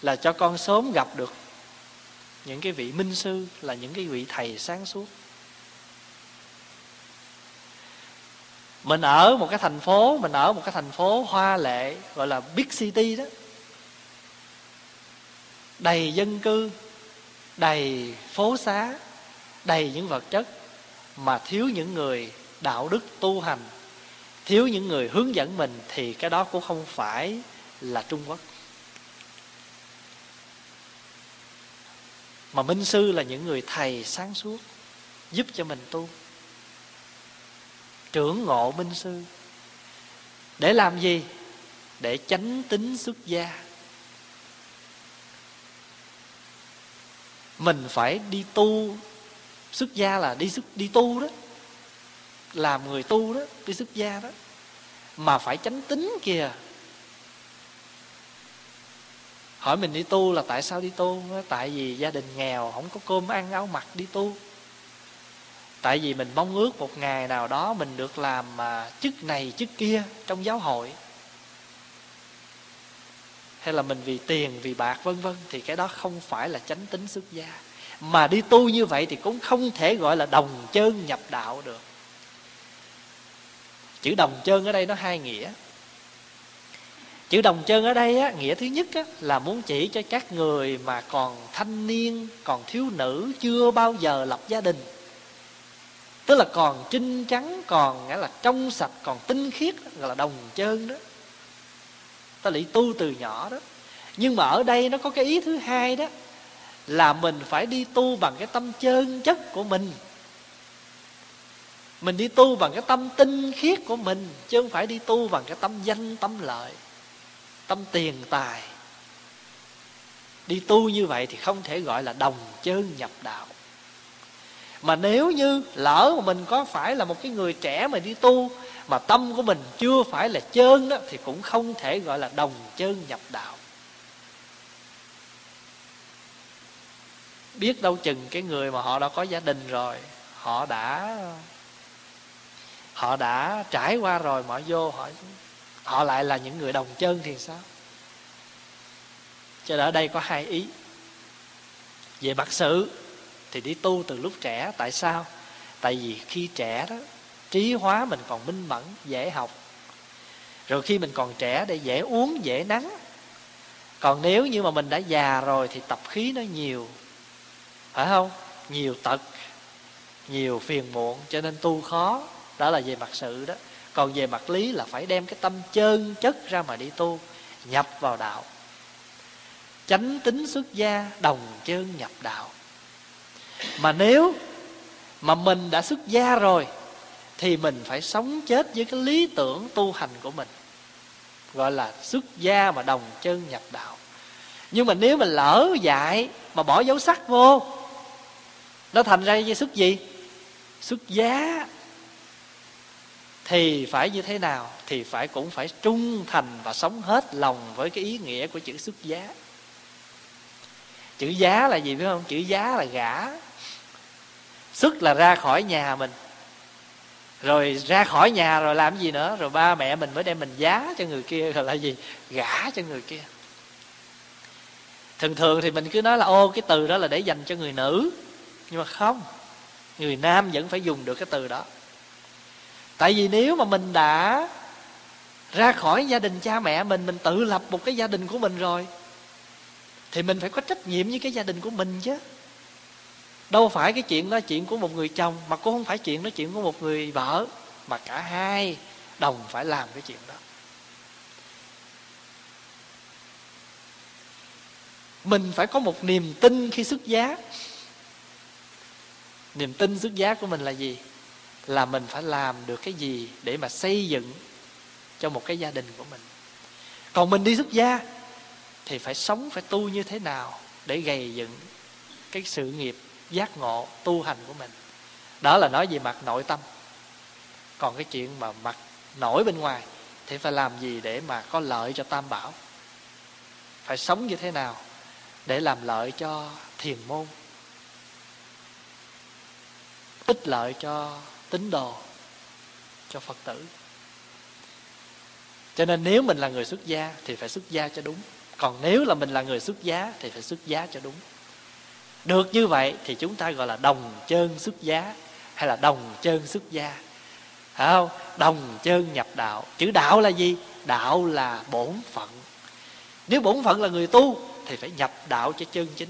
là cho con sớm gặp được những cái vị minh sư, là những cái vị thầy sáng suốt. Mình ở một cái thành phố, mình ở một cái thành phố hoa lệ, gọi là big city đó, đầy dân cư, đầy phố xá, đầy những vật chất, mà thiếu những người đạo đức tu hành, thiếu những người hướng dẫn mình, thì cái đó cũng không phải là trung quốc. Mà minh sư là những người thầy sáng suốt, giúp cho mình tu. Trưởng ngộ minh sư. Để làm gì? Để tránh tính xuất gia. Mình phải đi tu. Xuất gia là đi xuất, đi tu đó. Làm người tu đó, đi xuất gia đó. Mà phải tránh tính kìa hỏi mình đi tu là tại sao đi tu? Tại vì gia đình nghèo không có cơm ăn áo mặc đi tu. Tại vì mình mong ước một ngày nào đó mình được làm mà chức này, chức kia trong giáo hội. Hay là mình vì tiền, vì bạc, vân vân, thì cái đó không phải là chánh tính xuất gia. Mà đi tu như vậy thì cũng không thể gọi là đồng chân nhập đạo được. Chữ đồng chân ở đây nó hai nghĩa chữ đồng chân ở đây á, nghĩa thứ nhất á, là muốn chỉ cho các người mà còn thanh niên còn thiếu nữ chưa bao giờ lập gia đình. Tức là còn trinh trắng còn nghĩa là trong sạch còn tinh khiết gọi là đồng chân đó. Ta lại tu từ nhỏ đó. Nhưng mà ở đây nó có cái ý thứ hai đó là mình phải đi tu bằng cái tâm chân chất của mình. Mình đi tu bằng cái tâm tinh khiết của mình chứ không phải đi tu bằng cái tâm danh tâm lợi tâm tiền tài. Đi tu như vậy thì không thể gọi là đồng chân nhập đạo. Mà nếu như lỡ mà mình có phải là một cái người trẻ mà đi tu, mà tâm của mình chưa phải là chơn đó, thì cũng không thể gọi là đồng chơn nhập đạo. Biết đâu chừng cái người mà họ đã có gia đình rồi, họ đã họ đã trải qua rồi, mà vô, họ họ lại là những người đồng chân thì sao? Cho nên ở đây có hai ý. Về mặt sự thì đi tu từ lúc trẻ, tại sao? Tại vì khi trẻ đó, trí hóa mình còn minh mẫn, dễ học. Rồi khi mình còn trẻ để dễ uống, dễ nắng. Còn nếu như mà mình đã già rồi thì tập khí nó nhiều. Phải không? Nhiều tật, nhiều phiền muộn, cho nên tu khó. Đó là về mặt sự đó còn về mặt lý là phải đem cái tâm chân chất ra mà đi tu, nhập vào đạo. Chánh tính xuất gia, đồng chân nhập đạo. Mà nếu mà mình đã xuất gia rồi, thì mình phải sống chết với cái lý tưởng tu hành của mình, gọi là xuất gia mà đồng chân nhập đạo. Nhưng mà nếu mà lỡ dại mà bỏ dấu sắc vô, nó thành ra như xuất gì? Xuất giá thì phải như thế nào thì phải cũng phải trung thành và sống hết lòng với cái ý nghĩa của chữ xuất giá. Chữ giá là gì biết không? Chữ giá là gả xuất là ra khỏi nhà mình. Rồi ra khỏi nhà rồi làm gì nữa? Rồi ba mẹ mình mới đem mình giá cho người kia. Rồi là gì? Gả cho người kia. Thường thường thì mình cứ nói là, ô, cái từ đó là để dành cho người nữ. Nhưng mà không. Người nam vẫn phải dùng được cái từ đó tại vì nếu mà mình đã ra khỏi gia đình cha mẹ mình mình tự lập một cái gia đình của mình rồi, thì mình phải có trách nhiệm với cái gia đình của mình chứ. Đâu phải cái chuyện đó chuyện của một người chồng, mà cũng không phải chuyện đó chuyện của một người vợ, mà cả hai đồng phải làm cái chuyện đó. Mình phải có một niềm tin khi xuất giá. Niềm tin xuất giá của mình là gì? Là mình phải làm được cái gì để mà xây dựng cho một cái gia đình của mình. Còn mình đi xuất gia thì phải sống, phải tu như thế nào để gầy dựng cái sự nghiệp giác ngộ, tu hành của mình? Đó là nói về mặt nội tâm. Còn cái chuyện mà mặt nổi bên ngoài thì phải làm gì để mà có lợi cho tam bảo? Phải sống như thế nào để làm lợi cho thiền môn? Ích lợi cho tín đồ cho phật tử. Cho nên nếu mình là người xuất gia thì phải xuất gia cho đúng. Còn nếu là mình là người xuất giá thì phải xuất giá cho đúng. Được như vậy thì chúng ta gọi là đồng chân xuất giá hay là đồng chân xuất gia. Phải không? Đồng chân nhập đạo. Chữ đạo là gì? Đạo là bổn phận. Nếu bổn phận là người tu thì phải nhập đạo cho chân chính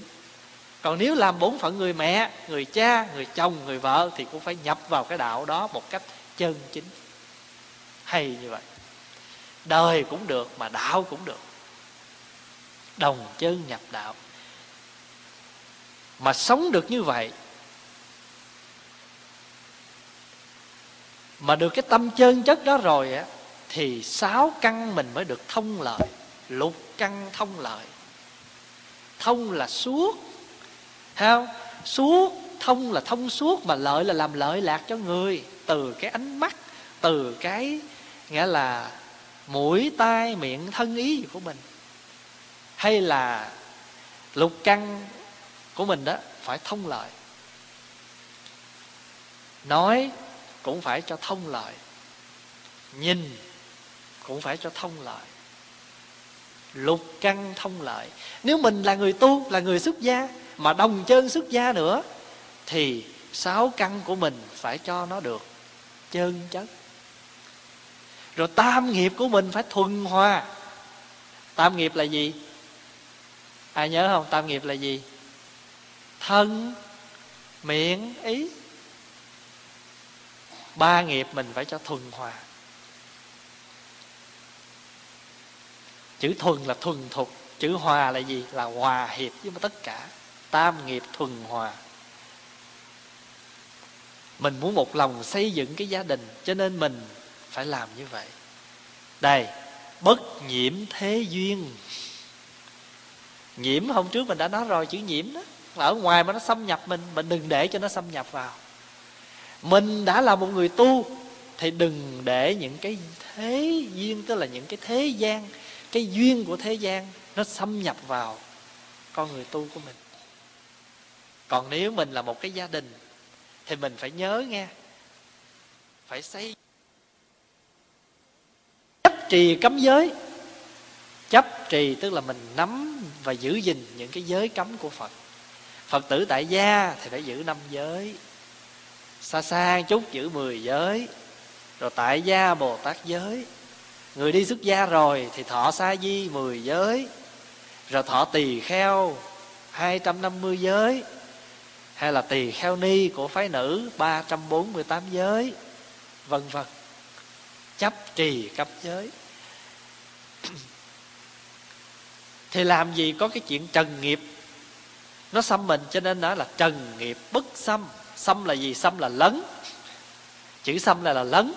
còn nếu làm bổn phận người mẹ, người cha, người chồng, người vợ thì cũng phải nhập vào cái đạo đó một cách chân chính. Hay như vậy. Đời cũng được mà đạo cũng được. Đồng chân nhập đạo. Mà sống được như vậy, mà được cái tâm chân chất đó rồi á, thì sáu căn mình mới được thông lợi lục căn thông lợi thông là suốt không? Suốt, thông là thông suốt mà lợi là làm lợi lạc cho người. Từ cái ánh mắt, từ cái, nghĩa là mũi tai miệng thân ý gì của mình. Hay là lục căn của mình đó, phải thông lợi. Nói cũng phải cho thông lợi. Nhìn cũng phải cho thông lợi. Lục căn thông lợi. Nếu mình là người tu, là người xuất gia mà đồng chân xuất gia nữa, thì sáu căn của mình phải cho nó được chân chất. Rồi tam nghiệp của mình phải thuần hòa. Tam nghiệp là gì? Ai nhớ không? Tam nghiệp là gì? Thân, miệng, ý. Ba nghiệp mình phải cho thuần hòa. Chữ thuần là thuần thục chữ hòa là gì? Là hòa hiệp với tất cả tam nghiệp thuần hòa. Mình muốn một lòng xây dựng cái gia đình, cho nên mình phải làm như vậy. Đây, bất nhiễm thế duyên. Nhiễm hôm trước mình đã nói rồi, chữ nhiễm đó ở ngoài mà nó xâm nhập mình mình đừng để cho nó xâm nhập vào. Mình đã là một người tu, thì đừng để những cái thế duyên, tức là những cái thế gian, cái duyên của thế gian, nó xâm nhập vào con người tu của mình còn nếu mình là một cái gia đình, thì mình phải nhớ nghe, phải xây chấp trì cấm giới. Chấp trì tức là mình nắm và giữ gìn những cái giới cấm của phật. Phật tử tại gia thì phải giữ năm giới, xa xa chút giữ mười giới, rồi tại gia bồ tát giới. Người đi xuất gia rồi thì thọ sa di mười giới, rồi thọ tỳ kheo hai trăm năm mươi giới hay là tỳ kheo ni của phái nữ ba trăm bốn mươi tám giới. Vân vân. Chấp trì cấp giới. Thì làm gì có cái chuyện trần nghiệp? Nó xâm mình cho nên nó là trần nghiệp, bất xâm. Xâm là gì? Xâm là lấn. Chữ xâm là là lấn.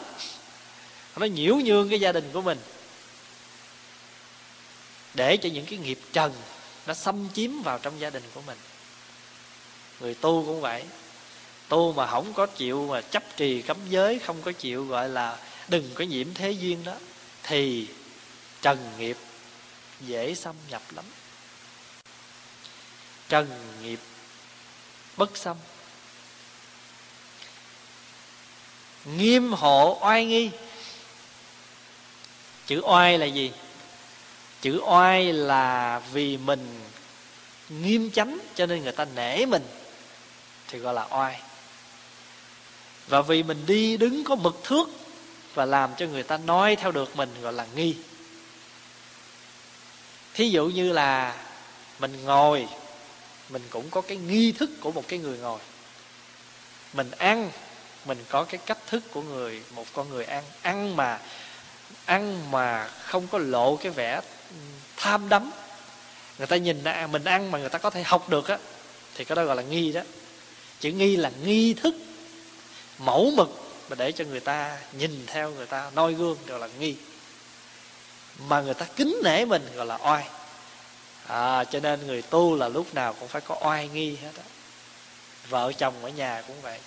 Nó nhiễu nhương cái gia đình của mình. Để cho những cái nghiệp trần nó xâm chiếm vào trong gia đình của mình người tu cũng vậy. Tu mà không có chịu mà chấp trì cấm giới, không có chịu gọi là đừng có nhiễm thế duyên đó, thì trần nghiệp dễ xâm nhập lắm. Trần nghiệp bất xâm. Nghiêm hộ oai nghi. Chữ oai là gì? Chữ oai là vì mình nghiêm chánh cho nên người ta nể mình thì gọi là oai. Và vì mình đi đứng có mực thước và làm cho người ta nói theo được mình gọi là nghi. Thí dụ như là mình ngồi, mình cũng có cái nghi thức của một cái người ngồi. Mình ăn, mình có cái cách thức của người, một con người ăn. Ăn mà ăn mà không có lộ cái vẻ tham đắm. Người ta nhìn à, mình ăn mà người ta có thể học được á, thì cái đó gọi là nghi đó chữ nghi là nghi thức mẫu mực mà để cho người ta nhìn theo người ta noi gương gọi là nghi. Mà người ta kính nể mình gọi là oai. À, cho nên người tu là lúc nào cũng phải có oai nghi hết á. Vợ chồng ở nhà cũng vậy.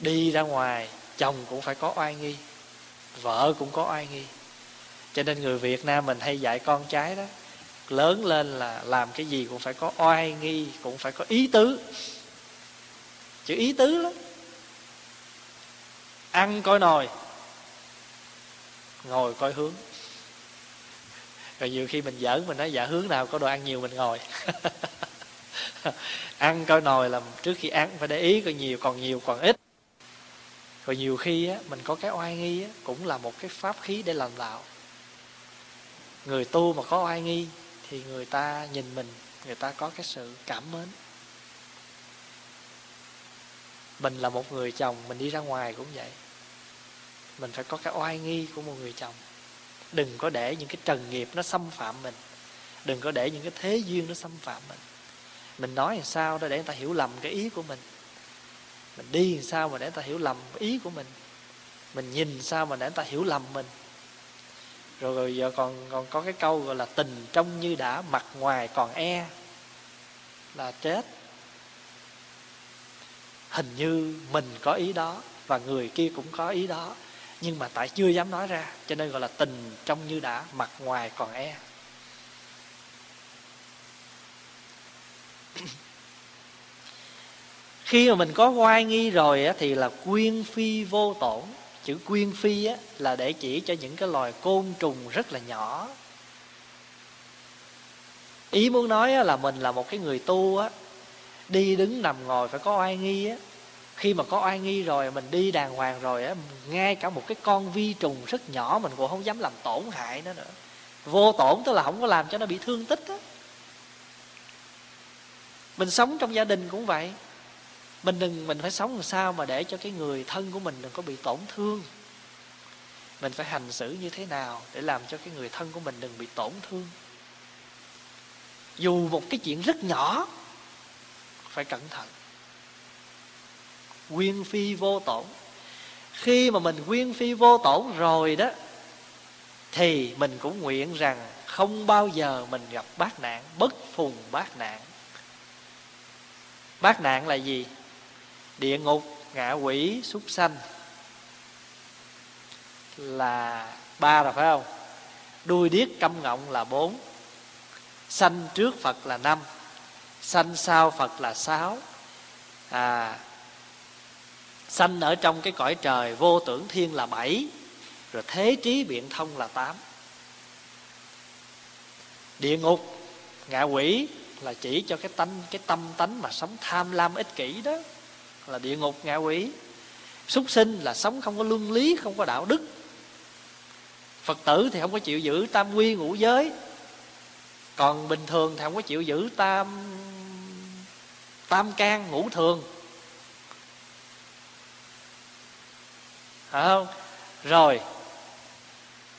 Đi ra ngoài chồng cũng phải có oai nghi vợ cũng có oai nghi. Cho nên người việt nam mình hay dạy con trái đó lớn lên là làm cái gì cũng phải có oai nghi cũng phải có ý tứ. Chữ ý tứ lắm. Ăn coi nồi ngồi coi hướng. Rồi nhiều khi mình giỡn mình nói dạ hướng nào có đồ ăn nhiều mình ngồi. Ăn coi nồi là trước khi ăn phải để ý coi nhiều còn nhiều còn ít. Rồi nhiều khi á, mình có cái oai nghi á, cũng là một cái pháp khí để làm đạo. Người tu mà có oai nghi thì người ta nhìn mình, người ta có cái sự cảm mến. Mình là một người chồng, mình đi ra ngoài cũng vậy. Mình phải có cái oai nghi của một người chồng. Đừng có để những cái trần nghiệp nó xâm phạm mình. Đừng có để những cái thế duyên nó xâm phạm mình. Mình nói làm sao đó để người ta hiểu lầm cái ý của mình. Mình đi làm sao mà để người ta hiểu lầm ý của mình. Mình nhìn sao mà để người ta hiểu lầm mình rồi, rồi giờ còn còn có cái câu gọi là tình trong như đã mặt ngoài còn e. Là chết. Hình như mình có ý đó và người kia cũng có ý đó nhưng mà tại chưa dám nói ra cho nên gọi là tình trong như đã mặt ngoài còn e. Khi mà mình có oai nghi rồi thì là quyên phi vô tổn chữ quyên phi á, là để chỉ cho những cái loài côn trùng rất là nhỏ. Ý muốn nói á, là mình là một cái người tu á đi đứng nằm ngồi phải có oai nghi á. Khi mà có oai nghi rồi mình đi đàng hoàng rồi á ngay cả một cái con vi trùng rất nhỏ mình cũng không dám làm tổn hại nó nữa. Vô tổn tức là không có làm cho nó bị thương tích á. Mình sống trong gia đình cũng vậy mình đừng, mình phải sống làm sao mà để cho cái người thân của mình đừng có bị tổn thương. Mình phải hành xử như thế nào để làm cho cái người thân của mình đừng bị tổn thương? Dù một cái chuyện rất nhỏ, phải cẩn thận. Quyên phi vô tổn. Khi mà mình quyên phi vô tổn rồi đó, thì mình cũng nguyện rằng không bao giờ mình gặp bát nạn, bất phùng bát nạn. Bát nạn là gì? Địa ngục, ngạ quỷ, súc sanh là ba rồi, phải không? Đuôi điếc câm ngọng là bốn. Sanh trước phật là năm. Sanh sau phật là sáu. À sanh ở trong cái cõi trời vô tưởng thiên là bảy, rồi thế trí biện thông là tám. Địa ngục, ngạ quỷ là chỉ cho cái tâm cái tâm tánh mà sống tham lam ích kỷ đó là địa ngục, ngạ quỷ. Súc sinh là sống không có luân lý, không có đạo đức. Phật tử thì không có chịu giữ tam quy ngũ giới. Còn bình thường thì không có chịu giữ tam tam can ngũ thường. Phải không? Rồi,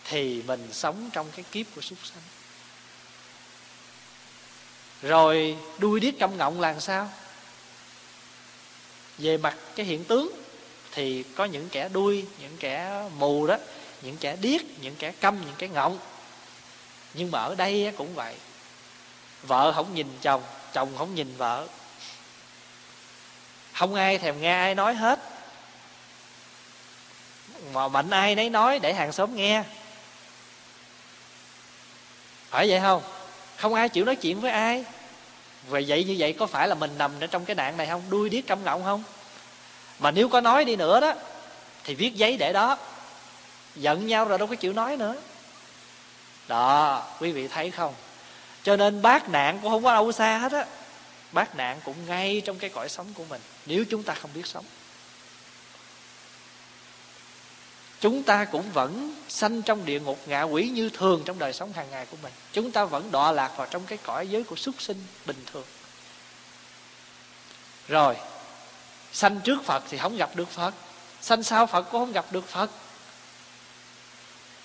thì mình sống trong cái kiếp của súc sanh. Rồi đuôi điếc trong ngọng là sao? Về mặt cái hiện tướng thì có những kẻ đuôi, những kẻ mù đó, những kẻ điếc, những kẻ câm, những kẻ ngọng. Nhưng mà ở đây cũng vậy. Vợ không nhìn chồng chồng không nhìn vợ. Không ai thèm nghe ai nói hết. Mà mạnh ai nấy nói để hàng xóm nghe. Phải vậy không? Không ai chịu nói chuyện với ai vậy vậy như vậy, có phải là mình nằm ở trong cái nạn này không? Đuôi điếc trong ngọng không? Mà nếu có nói đi nữa đó, thì viết giấy để đó. Giận nhau rồi đâu có chịu nói nữa. Đó, quý vị thấy không? Cho nên bác nạn cũng không có đâu xa hết á. Bác nạn cũng ngay trong cái cõi sống của mình, nếu chúng ta không biết sống. Chúng ta cũng vẫn sanh trong địa ngục ngạ quỷ như thường trong đời sống hàng ngày của mình. Chúng ta vẫn đọa lạc vào trong cái cõi giới của súc sinh bình thường. Rồi sanh trước phật thì không gặp được phật. Sanh sau phật cũng không gặp được phật.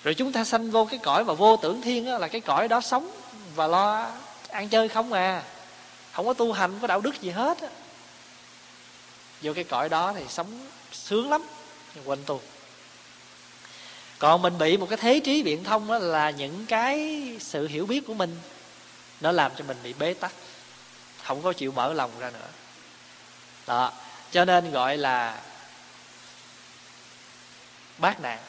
Rồi chúng ta sanh vô cái cõi mà vô tưởng thiên đó, là cái cõi đó sống và lo ăn chơi không à. Không có tu hành có đạo đức gì hết á. Vô cái cõi đó thì sống sướng lắm nhưng quên tu còn mình bị một cái thế trí biện thông đó là những cái sự hiểu biết của mình, nó làm cho mình bị bế tắc, không có chịu mở lòng ra nữa. Đó, cho nên gọi là bát nạn,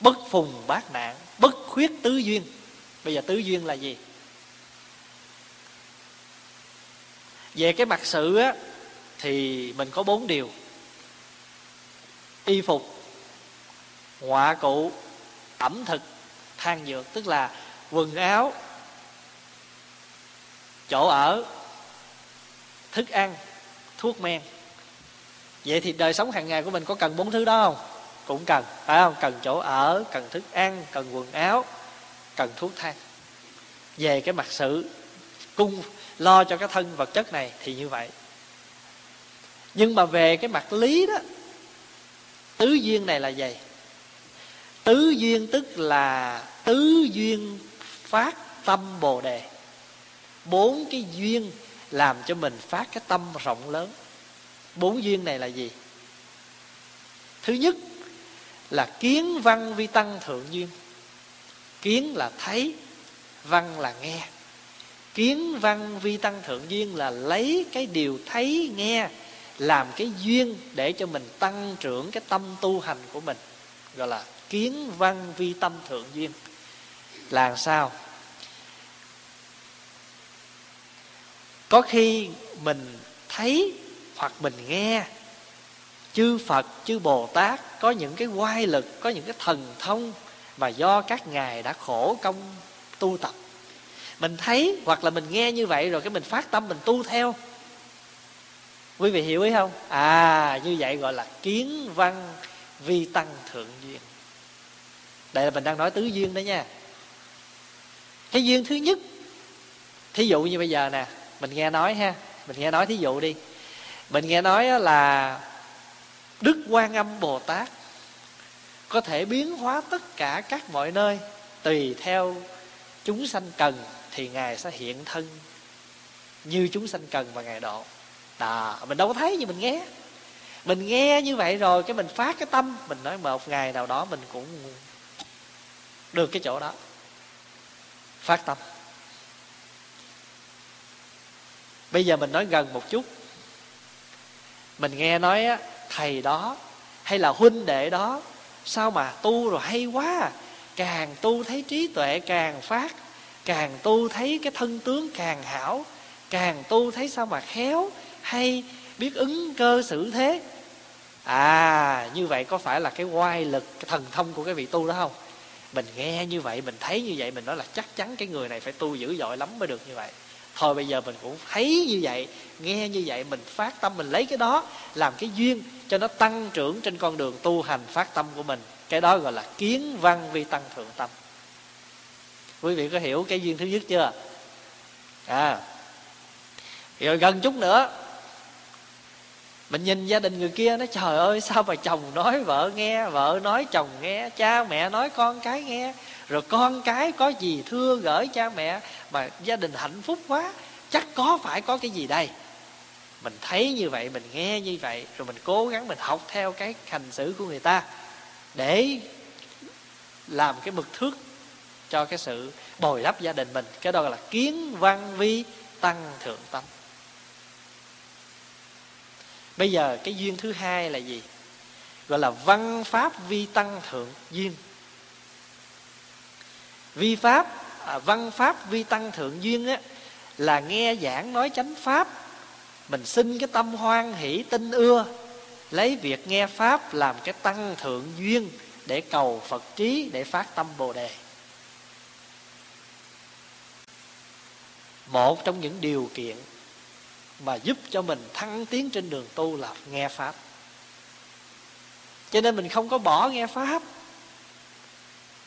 bất phùng bát nạn, bất khuyết tứ duyên. Bây giờ tứ duyên là gì? Về cái mặt sự á, thì mình có bốn điều. Y phục họa cụ ẩm thực, than dược tức là quần áo, chỗ ở, thức ăn, thuốc men. Vậy thì đời sống hàng ngày của mình có cần bốn thứ đó không? Cũng cần, phải không? Cần chỗ ở, cần thức ăn, cần quần áo, cần thuốc thang về cái mặt sự cung, lo cho cái thân vật chất này thì như vậy. Nhưng mà về cái mặt lý đó, tứ duyên này là gì? Tứ duyên tức là tứ duyên phát tâm bồ đề. Bốn cái duyên làm cho mình phát cái tâm rộng lớn. Bốn duyên này là gì? Thứ nhất là kiến văn vi tăng thượng duyên. Kiến là thấy, văn là nghe. Kiến văn vi tăng thượng duyên là lấy cái điều thấy, nghe làm cái duyên để cho mình tăng trưởng cái tâm tu hành của mình, gọi là kiến văn vi tâm thượng duyên. Là sao? Có khi mình thấy hoặc mình nghe, chư phật, chư bồ tát có những cái quay lực, có những cái thần thông mà do các ngài đã khổ công tu tập. Mình thấy hoặc là mình nghe như vậy rồi cái mình phát tâm mình tu theo. Quý vị hiểu ý không? À như vậy gọi là kiến văn vi tăng thượng duyên đây là mình đang nói tứ duyên đó nha. Cái duyên thứ nhất, thí dụ như bây giờ nè, mình nghe nói ha, mình nghe nói thí dụ đi. Mình nghe nói là đức quan âm bồ tát có thể biến hóa tất cả các mọi nơi tùy theo chúng sanh cần thì ngài sẽ hiện thân như chúng sanh cần và ngài độ. Đó, mình đâu có thấy nhưng mình nghe. Mình nghe như vậy rồi cái mình phát cái tâm, mình nói một ngày nào đó mình cũng được cái chỗ đó. Phát tâm. Bây giờ mình nói gần một chút. Mình nghe nói á, thầy đó hay là huynh đệ đó sao mà tu rồi hay quá. Càng tu thấy trí tuệ càng phát càng tu thấy cái thân tướng càng hảo càng tu thấy sao mà khéo hay biết ứng cơ xử thế. À như vậy có phải là cái oai lực cái thần thông của cái vị tu đó không? Mình nghe như vậy, mình thấy như vậy, mình nói là chắc chắn cái người này phải tu dữ dội lắm mới được như vậy. Thôi bây giờ mình cũng thấy như vậy, nghe như vậy, mình phát tâm, mình lấy cái đó làm cái duyên cho nó tăng trưởng trên con đường tu hành phát tâm của mình. Cái đó gọi là kiến văn vi tăng thượng tâm. Quý vị có hiểu cái duyên thứ nhất chưa? À rồi gần chút nữa mình nhìn gia đình người kia nói, trời ơi, sao mà chồng nói, vợ nghe, vợ nói, chồng nghe, cha mẹ nói, con cái nghe. Rồi con cái có gì thưa gửi cha mẹ, mà gia đình hạnh phúc quá, chắc có phải có cái gì đây? Mình thấy như vậy, mình nghe như vậy, rồi mình cố gắng mình học theo cái hành xử của người ta để làm cái mực thước cho cái sự bồi đắp gia đình mình. Cái đó là kiến văn vi tăng thượng tâm bây giờ cái duyên thứ hai là gì? Gọi là văn pháp vi tăng thượng duyên. Vi pháp à, văn pháp vi tăng thượng duyên á là nghe giảng nói chánh pháp. Mình xin cái tâm hoan hỷ tinh ưa lấy việc nghe pháp làm cái tăng thượng duyên để cầu phật trí để phát tâm bồ đề. Một trong những điều kiện mà giúp cho mình thăng tiến trên đường tu là nghe pháp. Cho nên mình không có bỏ nghe pháp.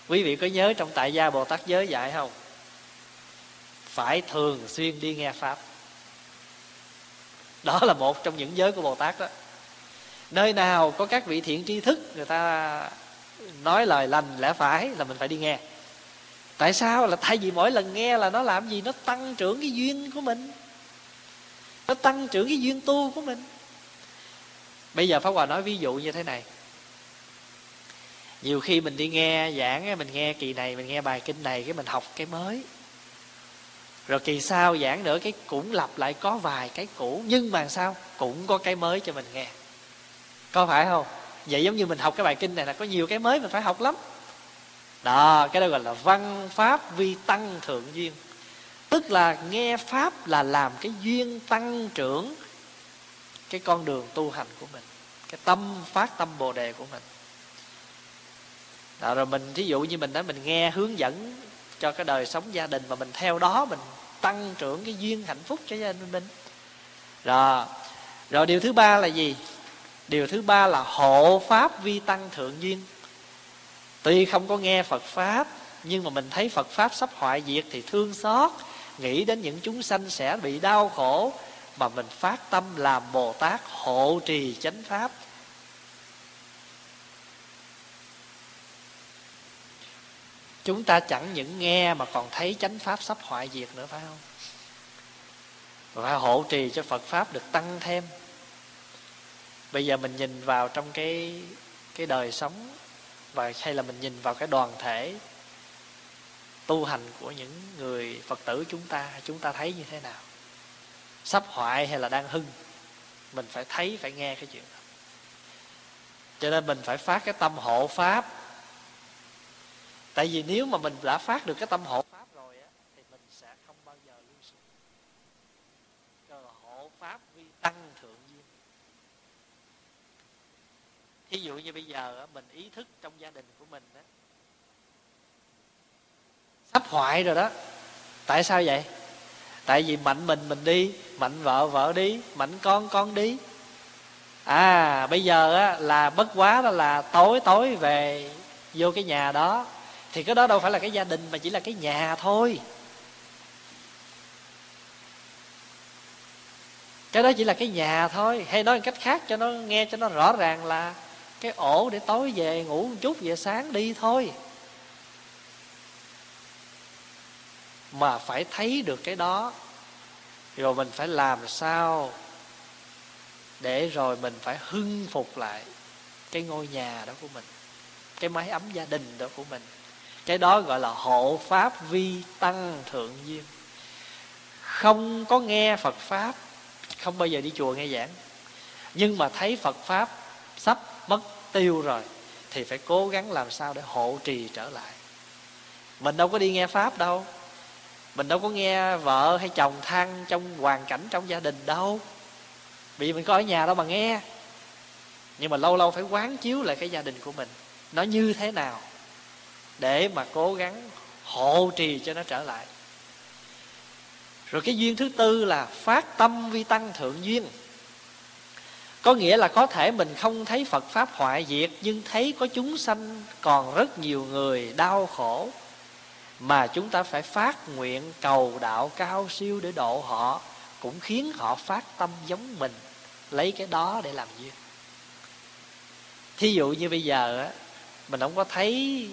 Quý vị có nhớ trong tại gia bồ tát giới dạy không? Phải thường xuyên đi nghe pháp. Đó là một trong những giới của bồ tát đó. Nơi nào có các vị thiện tri thức người ta nói lời lành lẽ phải là mình phải đi nghe. Tại sao? Là tại vì mỗi lần nghe là nó làm gì? Nó tăng trưởng cái duyên của mình nó tăng trưởng cái duyên tu của mình. Bây giờ pháp hòa nói ví dụ như thế này. Nhiều khi mình đi nghe giảng, mình nghe kỳ này, mình nghe bài kinh này, cái mình học cái mới. Rồi kỳ sau giảng nữa, cái cũng lặp lại có vài cái cũ, nhưng mà sao? Cũng có cái mới cho mình nghe. Có phải không? Vậy giống như mình học cái bài kinh này là có nhiều cái mới mình phải học lắm. Đó, cái đó gọi là văn pháp vi tăng thượng duyên tức là nghe pháp là làm cái duyên tăng trưởng cái con đường tu hành của mình cái tâm phát tâm bồ đề của mình. Đó, rồi mình thí dụ như mình đó mình nghe hướng dẫn cho cái đời sống gia đình mà mình theo đó mình tăng trưởng cái duyên hạnh phúc cho gia đình mình. Rồi rồi điều thứ ba là gì? Điều thứ ba là hộ pháp vi tăng thượng duyên. Tuy không có nghe phật pháp nhưng mà mình thấy phật pháp sắp hoại diệt thì thương xót nghĩ đến những chúng sanh sẽ bị đau khổ mà mình phát tâm làm bồ tát hộ trì chánh pháp. Chúng ta chẳng những nghe mà còn thấy chánh pháp sắp hoại diệt nữa, phải không? Và hộ trì cho phật pháp được tăng thêm. Bây giờ mình nhìn vào trong cái cái đời sống và hay là mình nhìn vào cái đoàn thể tu hành của những người phật tử chúng ta chúng ta thấy như thế nào? Sắp hoại hay là đang hưng? Mình phải thấy, phải nghe cái chuyện đó. Cho nên mình phải phát cái tâm hộ pháp. Tại vì nếu mà mình đã phát được cái tâm hộ pháp rồi á, thì mình sẽ không bao giờ lưu sự cho là hộ pháp vi tăng thượng duyên. Thí dụ như bây giờ mình ý thức trong gia đình của mình đó hấp hoại rồi đó. Tại sao vậy? Tại vì mạnh mình mình đi mạnh vợ vợ đi mạnh con con đi. À bây giờ á, là bất quá đó là tối tối về vô cái nhà đó. Thì cái đó đâu phải là cái gia đình mà chỉ là cái nhà thôi. Cái đó chỉ là cái nhà thôi. Hay nói một cách khác cho nó nghe cho nó rõ ràng là cái ổ để tối về ngủ một chút về sáng đi thôi. Mà phải thấy được cái đó. Rồi mình phải làm sao để rồi mình phải hưng phục lại cái ngôi nhà đó của mình, cái mái ấm gia đình đó của mình. Cái đó gọi là hộ pháp vi tăng thượng duyên. Không có nghe phật pháp, không bao giờ đi chùa nghe giảng. Nhưng mà thấy phật pháp sắp mất tiêu rồi, thì phải cố gắng làm sao để hộ trì trở lại. Mình đâu có đi nghe pháp đâu mình đâu có nghe vợ hay chồng than trong hoàn cảnh trong gia đình đâu. Vì mình có ở nhà đâu mà nghe. Nhưng mà lâu lâu phải quán chiếu lại cái gia đình của mình. Nó như thế nào? Để mà cố gắng hộ trì cho nó trở lại. Rồi cái duyên thứ tư là phát tâm vi tăng thượng duyên. Có nghĩa là có thể mình không thấy phật pháp hoại diệt, nhưng thấy có chúng sanh còn rất nhiều người đau khổ mà chúng ta phải phát nguyện cầu đạo cao siêu để độ họ cũng khiến họ phát tâm giống mình. Lấy cái đó để làm duyên. Thí dụ như bây giờ á mình không có thấy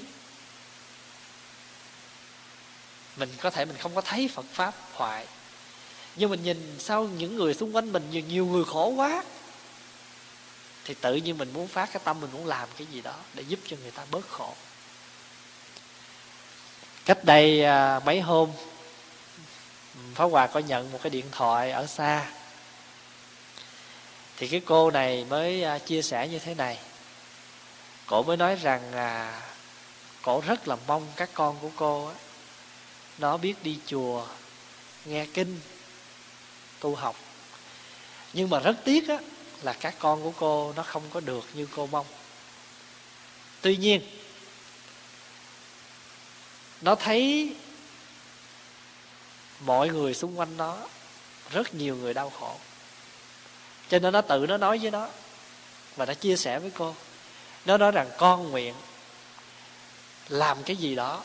mình có thể mình không có thấy phật pháp hoại nhưng mình nhìn sau những người xung quanh mình nhiều, nhiều người khổ quá. Thì tự nhiên mình muốn phát cái tâm mình muốn làm cái gì đó để giúp cho người ta bớt khổ cách đây à, mấy hôm Pháp Hòa có nhận một cái điện thoại ở xa. Thì cái cô này mới à, chia sẻ như thế này. Cổ mới nói rằng à, cổ rất là mong các con của cô á, nó biết đi chùa nghe kinh tu học. Nhưng mà rất tiếc á, là các con của cô nó không có được như cô mong. Tuy nhiên nó thấy mọi người xung quanh nó, rất nhiều người đau khổ. Cho nên nó tự nó nói với nó và nó chia sẻ với cô. Nó nói rằng, con nguyện làm cái gì đó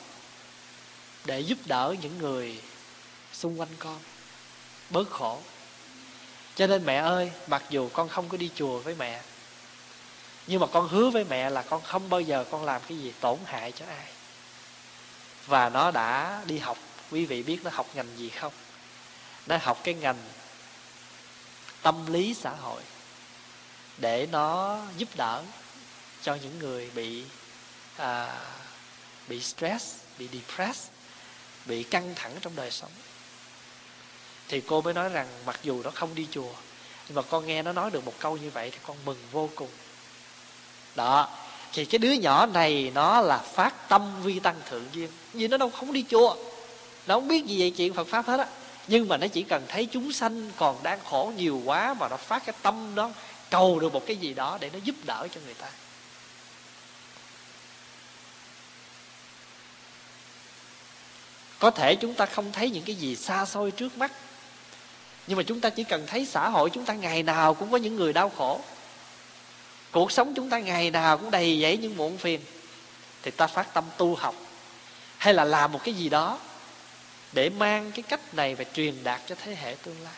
để giúp đỡ những người xung quanh con bớt khổ. Cho nên mẹ ơi, mặc dù con không có đi chùa với mẹ, nhưng mà con hứa với mẹ là con không bao giờ con làm cái gì tổn hại cho ai và nó đã đi học. Quý vị biết nó học ngành gì không? Nó học cái ngành tâm lý xã hội. Để nó giúp đỡ cho những người bị à, bị stress bị depressed bị căng thẳng trong đời sống. Thì cô mới nói rằng mặc dù nó không đi chùa nhưng mà con nghe nó nói được một câu như vậy thì con mừng vô cùng. Đó thì cái đứa nhỏ này nó là phát tâm vi tăng thượng duyên. Vì nó đâu không đi chùa. Nó không biết gì về chuyện phật pháp hết á. Nhưng mà nó chỉ cần thấy chúng sanh còn đang khổ nhiều quá mà nó phát cái tâm đó, cầu được một cái gì đó để nó giúp đỡ cho người ta. Có thể chúng ta không thấy những cái gì xa xôi trước mắt. Nhưng mà chúng ta chỉ cần thấy xã hội chúng ta ngày nào cũng có những người đau khổ cuộc sống chúng ta ngày nào cũng đầy dẫy những muộn phiền. Thì ta phát tâm tu học. Hay là làm một cái gì đó để mang cái cách này và truyền đạt cho thế hệ tương lai.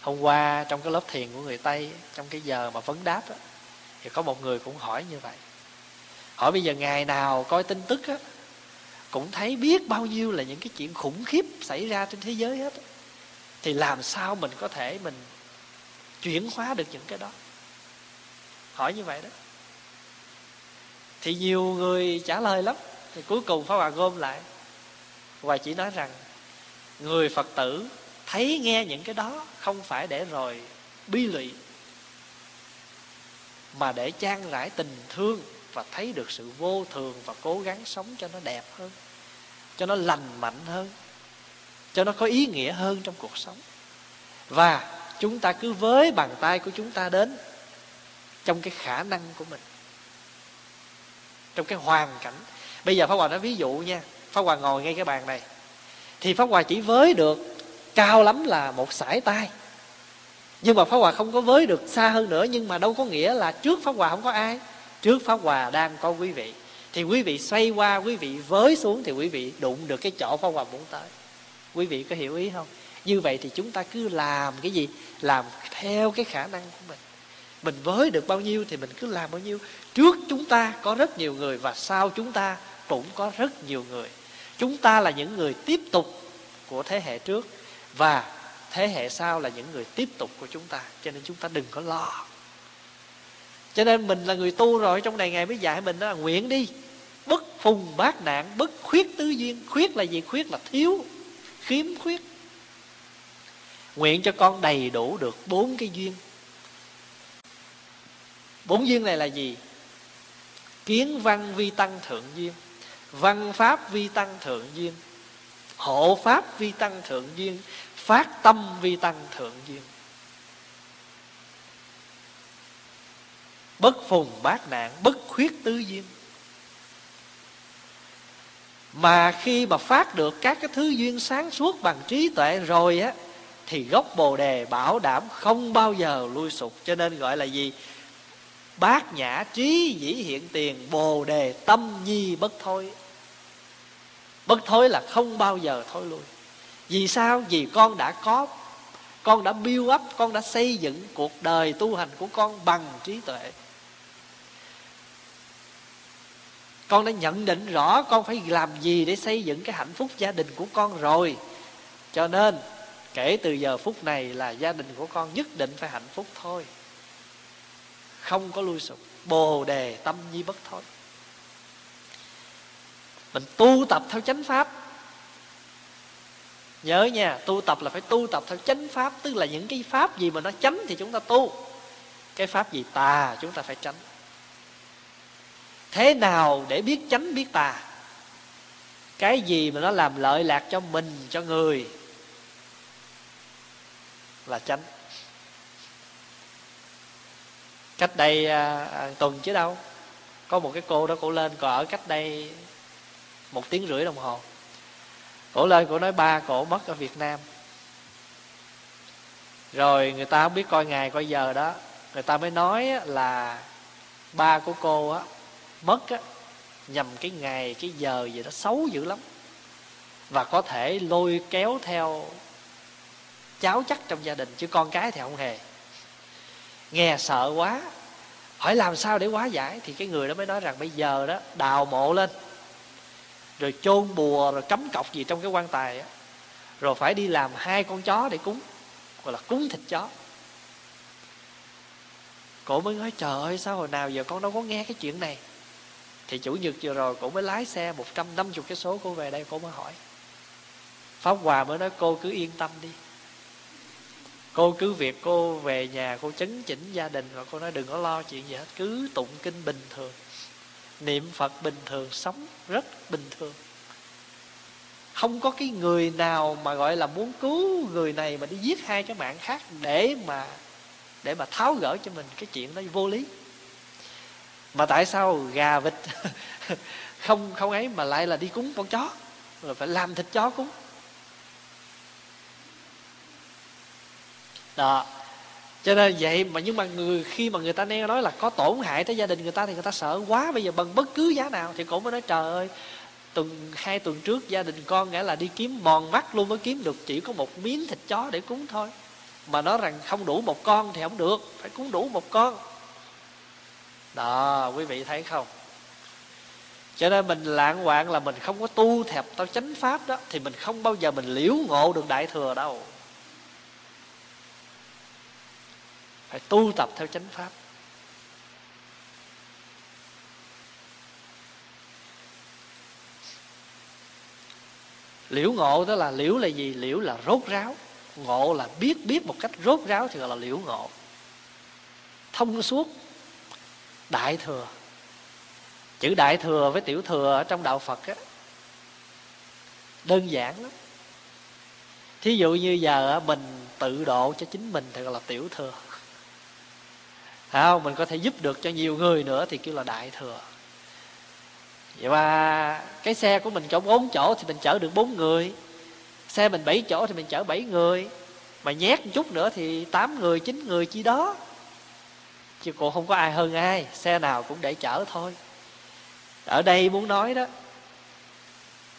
Hôm qua trong cái lớp thiền của người tây trong cái giờ mà vấn đáp đó, thì có một người cũng hỏi như vậy. Hỏi bây giờ ngày nào coi tin tức á cũng thấy biết bao nhiêu là những cái chuyện khủng khiếp xảy ra trên thế giới hết thì làm sao mình có thể mình chuyển hóa được những cái đó? Hỏi như vậy đó. Thì nhiều người trả lời lắm. Thì cuối cùng pháp hòa gom lại. Và chỉ nói rằng, người phật tử thấy nghe những cái đó không phải để rồi bi lụy, mà để trang rải tình thương và thấy được sự vô thường và cố gắng sống cho nó đẹp hơn, cho nó lành mạnh hơn cho nó có ý nghĩa hơn trong cuộc sống. Và chúng ta cứ với bàn tay của chúng ta đến trong cái khả năng của mình, trong cái hoàn cảnh. Bây giờ pháp hòa nói ví dụ nha, pháp hòa ngồi ngay cái bàn này. Thì pháp hòa chỉ với được cao lắm là một sải tay. Nhưng mà pháp hòa không có với được xa hơn nữa, nhưng mà đâu có nghĩa là trước pháp hòa không có ai, trước pháp hòa đang có quý vị. Thì quý vị xoay qua, quý vị với xuống thì quý vị đụng được cái chỗ pháp hòa muốn tới quý vị có hiểu ý không? Như vậy thì chúng ta cứ làm cái gì? Làm theo cái khả năng của mình. Mình với được bao nhiêu thì mình cứ làm bao nhiêu. Trước chúng ta có rất nhiều người và sau chúng ta cũng có rất nhiều người. Chúng ta là những người tiếp tục của thế hệ trước và thế hệ sau là những người tiếp tục của chúng ta. Cho nên chúng ta đừng có lo. Cho nên mình là người tu rồi, trong này ngày mới dạy mình đó là nguyện đi. Bất phùng bát nạn, bất khuyết tứ duyên. Khuyết là gì? Khuyết là thiếu khiếm khuyết. Nguyện cho con đầy đủ được bốn cái duyên. Bốn duyên này là gì? Kiến văn vi tăng thượng duyên, văn pháp vi tăng thượng duyên, hộ pháp vi tăng thượng duyên, phát tâm vi tăng thượng duyên. Bất phùng bát nạn, bất khuyết tứ duyên mà khi mà phát được các cái thứ duyên sáng suốt bằng trí tuệ rồi á, thì gốc bồ đề bảo đảm không bao giờ lui sụp. Cho nên gọi là gì? Bát nhã trí dĩ hiện tiền, bồ đề tâm nhi bất thôi bất thối là không bao giờ thôi lui. Vì sao? Vì con đã có, con đã build up, con đã xây dựng cuộc đời tu hành của con bằng trí tuệ. Con đã nhận định rõ con phải làm gì để xây dựng cái hạnh phúc gia đình của con rồi. Cho nên, kể từ giờ phút này là gia đình của con nhất định phải hạnh phúc thôi. Không có lui sụp, bồ đề tâm nhi bất thôi mình tu tập theo chánh pháp. Nhớ nha, tu tập là phải tu tập theo chánh pháp, tức là những cái pháp gì mà nó chánh thì chúng ta tu. Cái pháp gì tà, chúng ta phải tránh thế nào để biết chánh biết tà? Cái gì mà nó làm lợi lạc cho mình cho người? Là chánh. Cách đây à, à, tuần chứ đâu. Có một cái cô đó cổ lên còn ở cách đây một tiếng rưỡi đồng hồ. Cổ lên cổ nói ba cổ mất ở việt nam. Rồi người ta không biết coi ngày coi giờ đó. Người ta mới nói là ba của cô á mất á, nhằm cái ngày, cái giờ gì đó xấu dữ lắm. Và có thể lôi kéo theo cháu chắc trong gia đình, chứ con cái thì không hề. Nghe sợ quá. Hỏi làm sao để hóa giải? Thì cái người đó mới nói rằng bây giờ đó, đào mộ lên. Rồi chôn bùa, rồi cấm cọc gì trong cái quan tài á. Rồi phải đi làm hai con chó để cúng, gọi là cúng thịt chó. Cổ mới nói, trời ơi, sao hồi nào giờ con đâu có nghe cái chuyện này? Thì chủ nhật vừa rồi cổ mới lái xe 150 cái số cô về đây cô mới hỏi. Pháp hòa mới nói, cô cứ yên tâm đi. Cô cứ việc cô về nhà, cô chấn chỉnh gia đình và cô nói đừng có lo chuyện gì hết, cứ tụng kinh bình thường. Niệm phật bình thường, sống rất bình thường. Không có cái người nào mà gọi là muốn cứu người này mà đi giết hai cái mạng khác để mà để mà tháo gỡ cho mình cái chuyện đó vô lý mà tại sao gà vịt không không ấy mà lại là đi cúng con chó? Rồi phải làm thịt chó cúng. Đó. Cho nên vậy mà nhưng mà người, khi mà người ta nghe nói là có tổn hại tới gia đình người ta thì người ta sợ quá. Bây giờ bằng bất cứ giá nào thì cổ mới nói, trời ơi, tuần, hai tuần trước gia đình con nghĩa là đi kiếm mòn mắt luôn mới kiếm được chỉ có một miếng thịt chó để cúng thôi. Mà nói rằng không đủ một con thì không được, phải cúng đủ một con đó, quý vị thấy không? Cho nên mình lạng hoạn là mình không có tu thẹp tao chánh pháp đó, thì mình không bao giờ mình liễu ngộ được đại thừa đâu. Phải tu tập theo chánh pháp. Liễu ngộ đó là liễu là gì? Liễu là rốt ráo. Ngộ là biết biết một cách rốt ráo thì gọi là liễu ngộ. Thông suốt đại thừa. Chữ đại thừa với tiểu thừa ở trong đạo phật á, đơn giản lắm. Thí dụ như giờ mình tự độ cho chính mình thì gọi là tiểu thừa. Không? Mình có thể giúp được cho nhiều người nữa thì kêu là đại thừa. Vậy mà cái xe của mình chỗ bốn chỗ thì mình chở được bốn người. Xe mình bảy chỗ thì mình chở bảy người. Mà nhét một chút nữa thì tám người, chín người chi đó chứ cũng không có ai hơn ai, xe nào cũng để chở thôi. Ở đây muốn nói đó,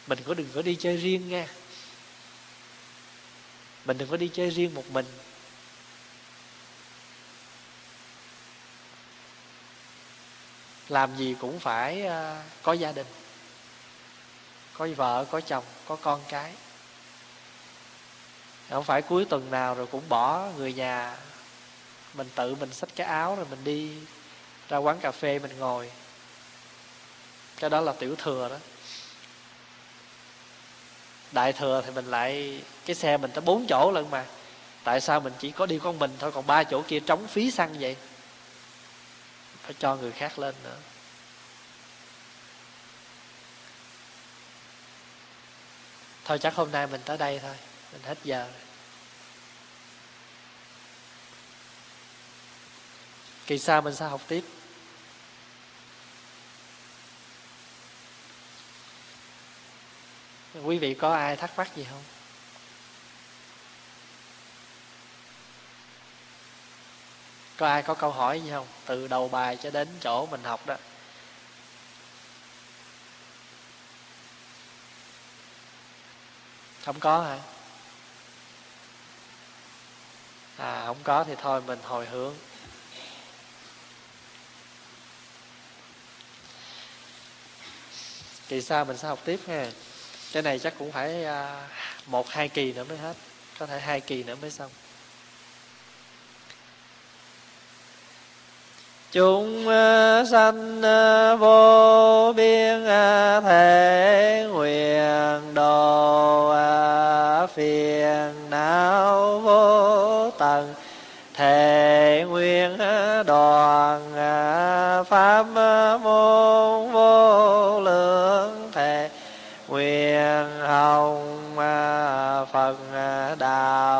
mình có đừng có đi chơi riêng nha. Mình đừng có đi chơi riêng một mình. Làm gì cũng phải ờ, có gia đình, có vợ, có chồng, có con cái. Không phải cuối tuần nào rồi cũng bỏ người nhà mình tự mình xách cái áo rồi mình đi ra quán cà phê mình ngồi. Cái đó là tiểu thừa đó. Đại thừa thì mình lại, cái xe mình tới bốn chỗ lần mà. Tại sao mình chỉ có đi con mình thôi, còn ba chỗ kia trống phí xăng vậy? Phải cho người khác lên nữa. Thôi chắc hôm nay mình tới đây thôi. Mình hết giờ rồi. Kỳ sau mình sẽ học tiếp. Quý vị có ai thắc mắc gì không? Có ai có câu hỏi gì không? Từ đầu bài cho đến chỗ mình học đó. Không có hả? À không có thì thôi mình hồi hướng. Kỳ sau mình sẽ học tiếp ha. Cái này chắc cũng phải à, một, hai kỳ nữa mới hết. Có thể hai kỳ nữa mới xong. Chúng à, sanh à, vô biên thể nguyện đạo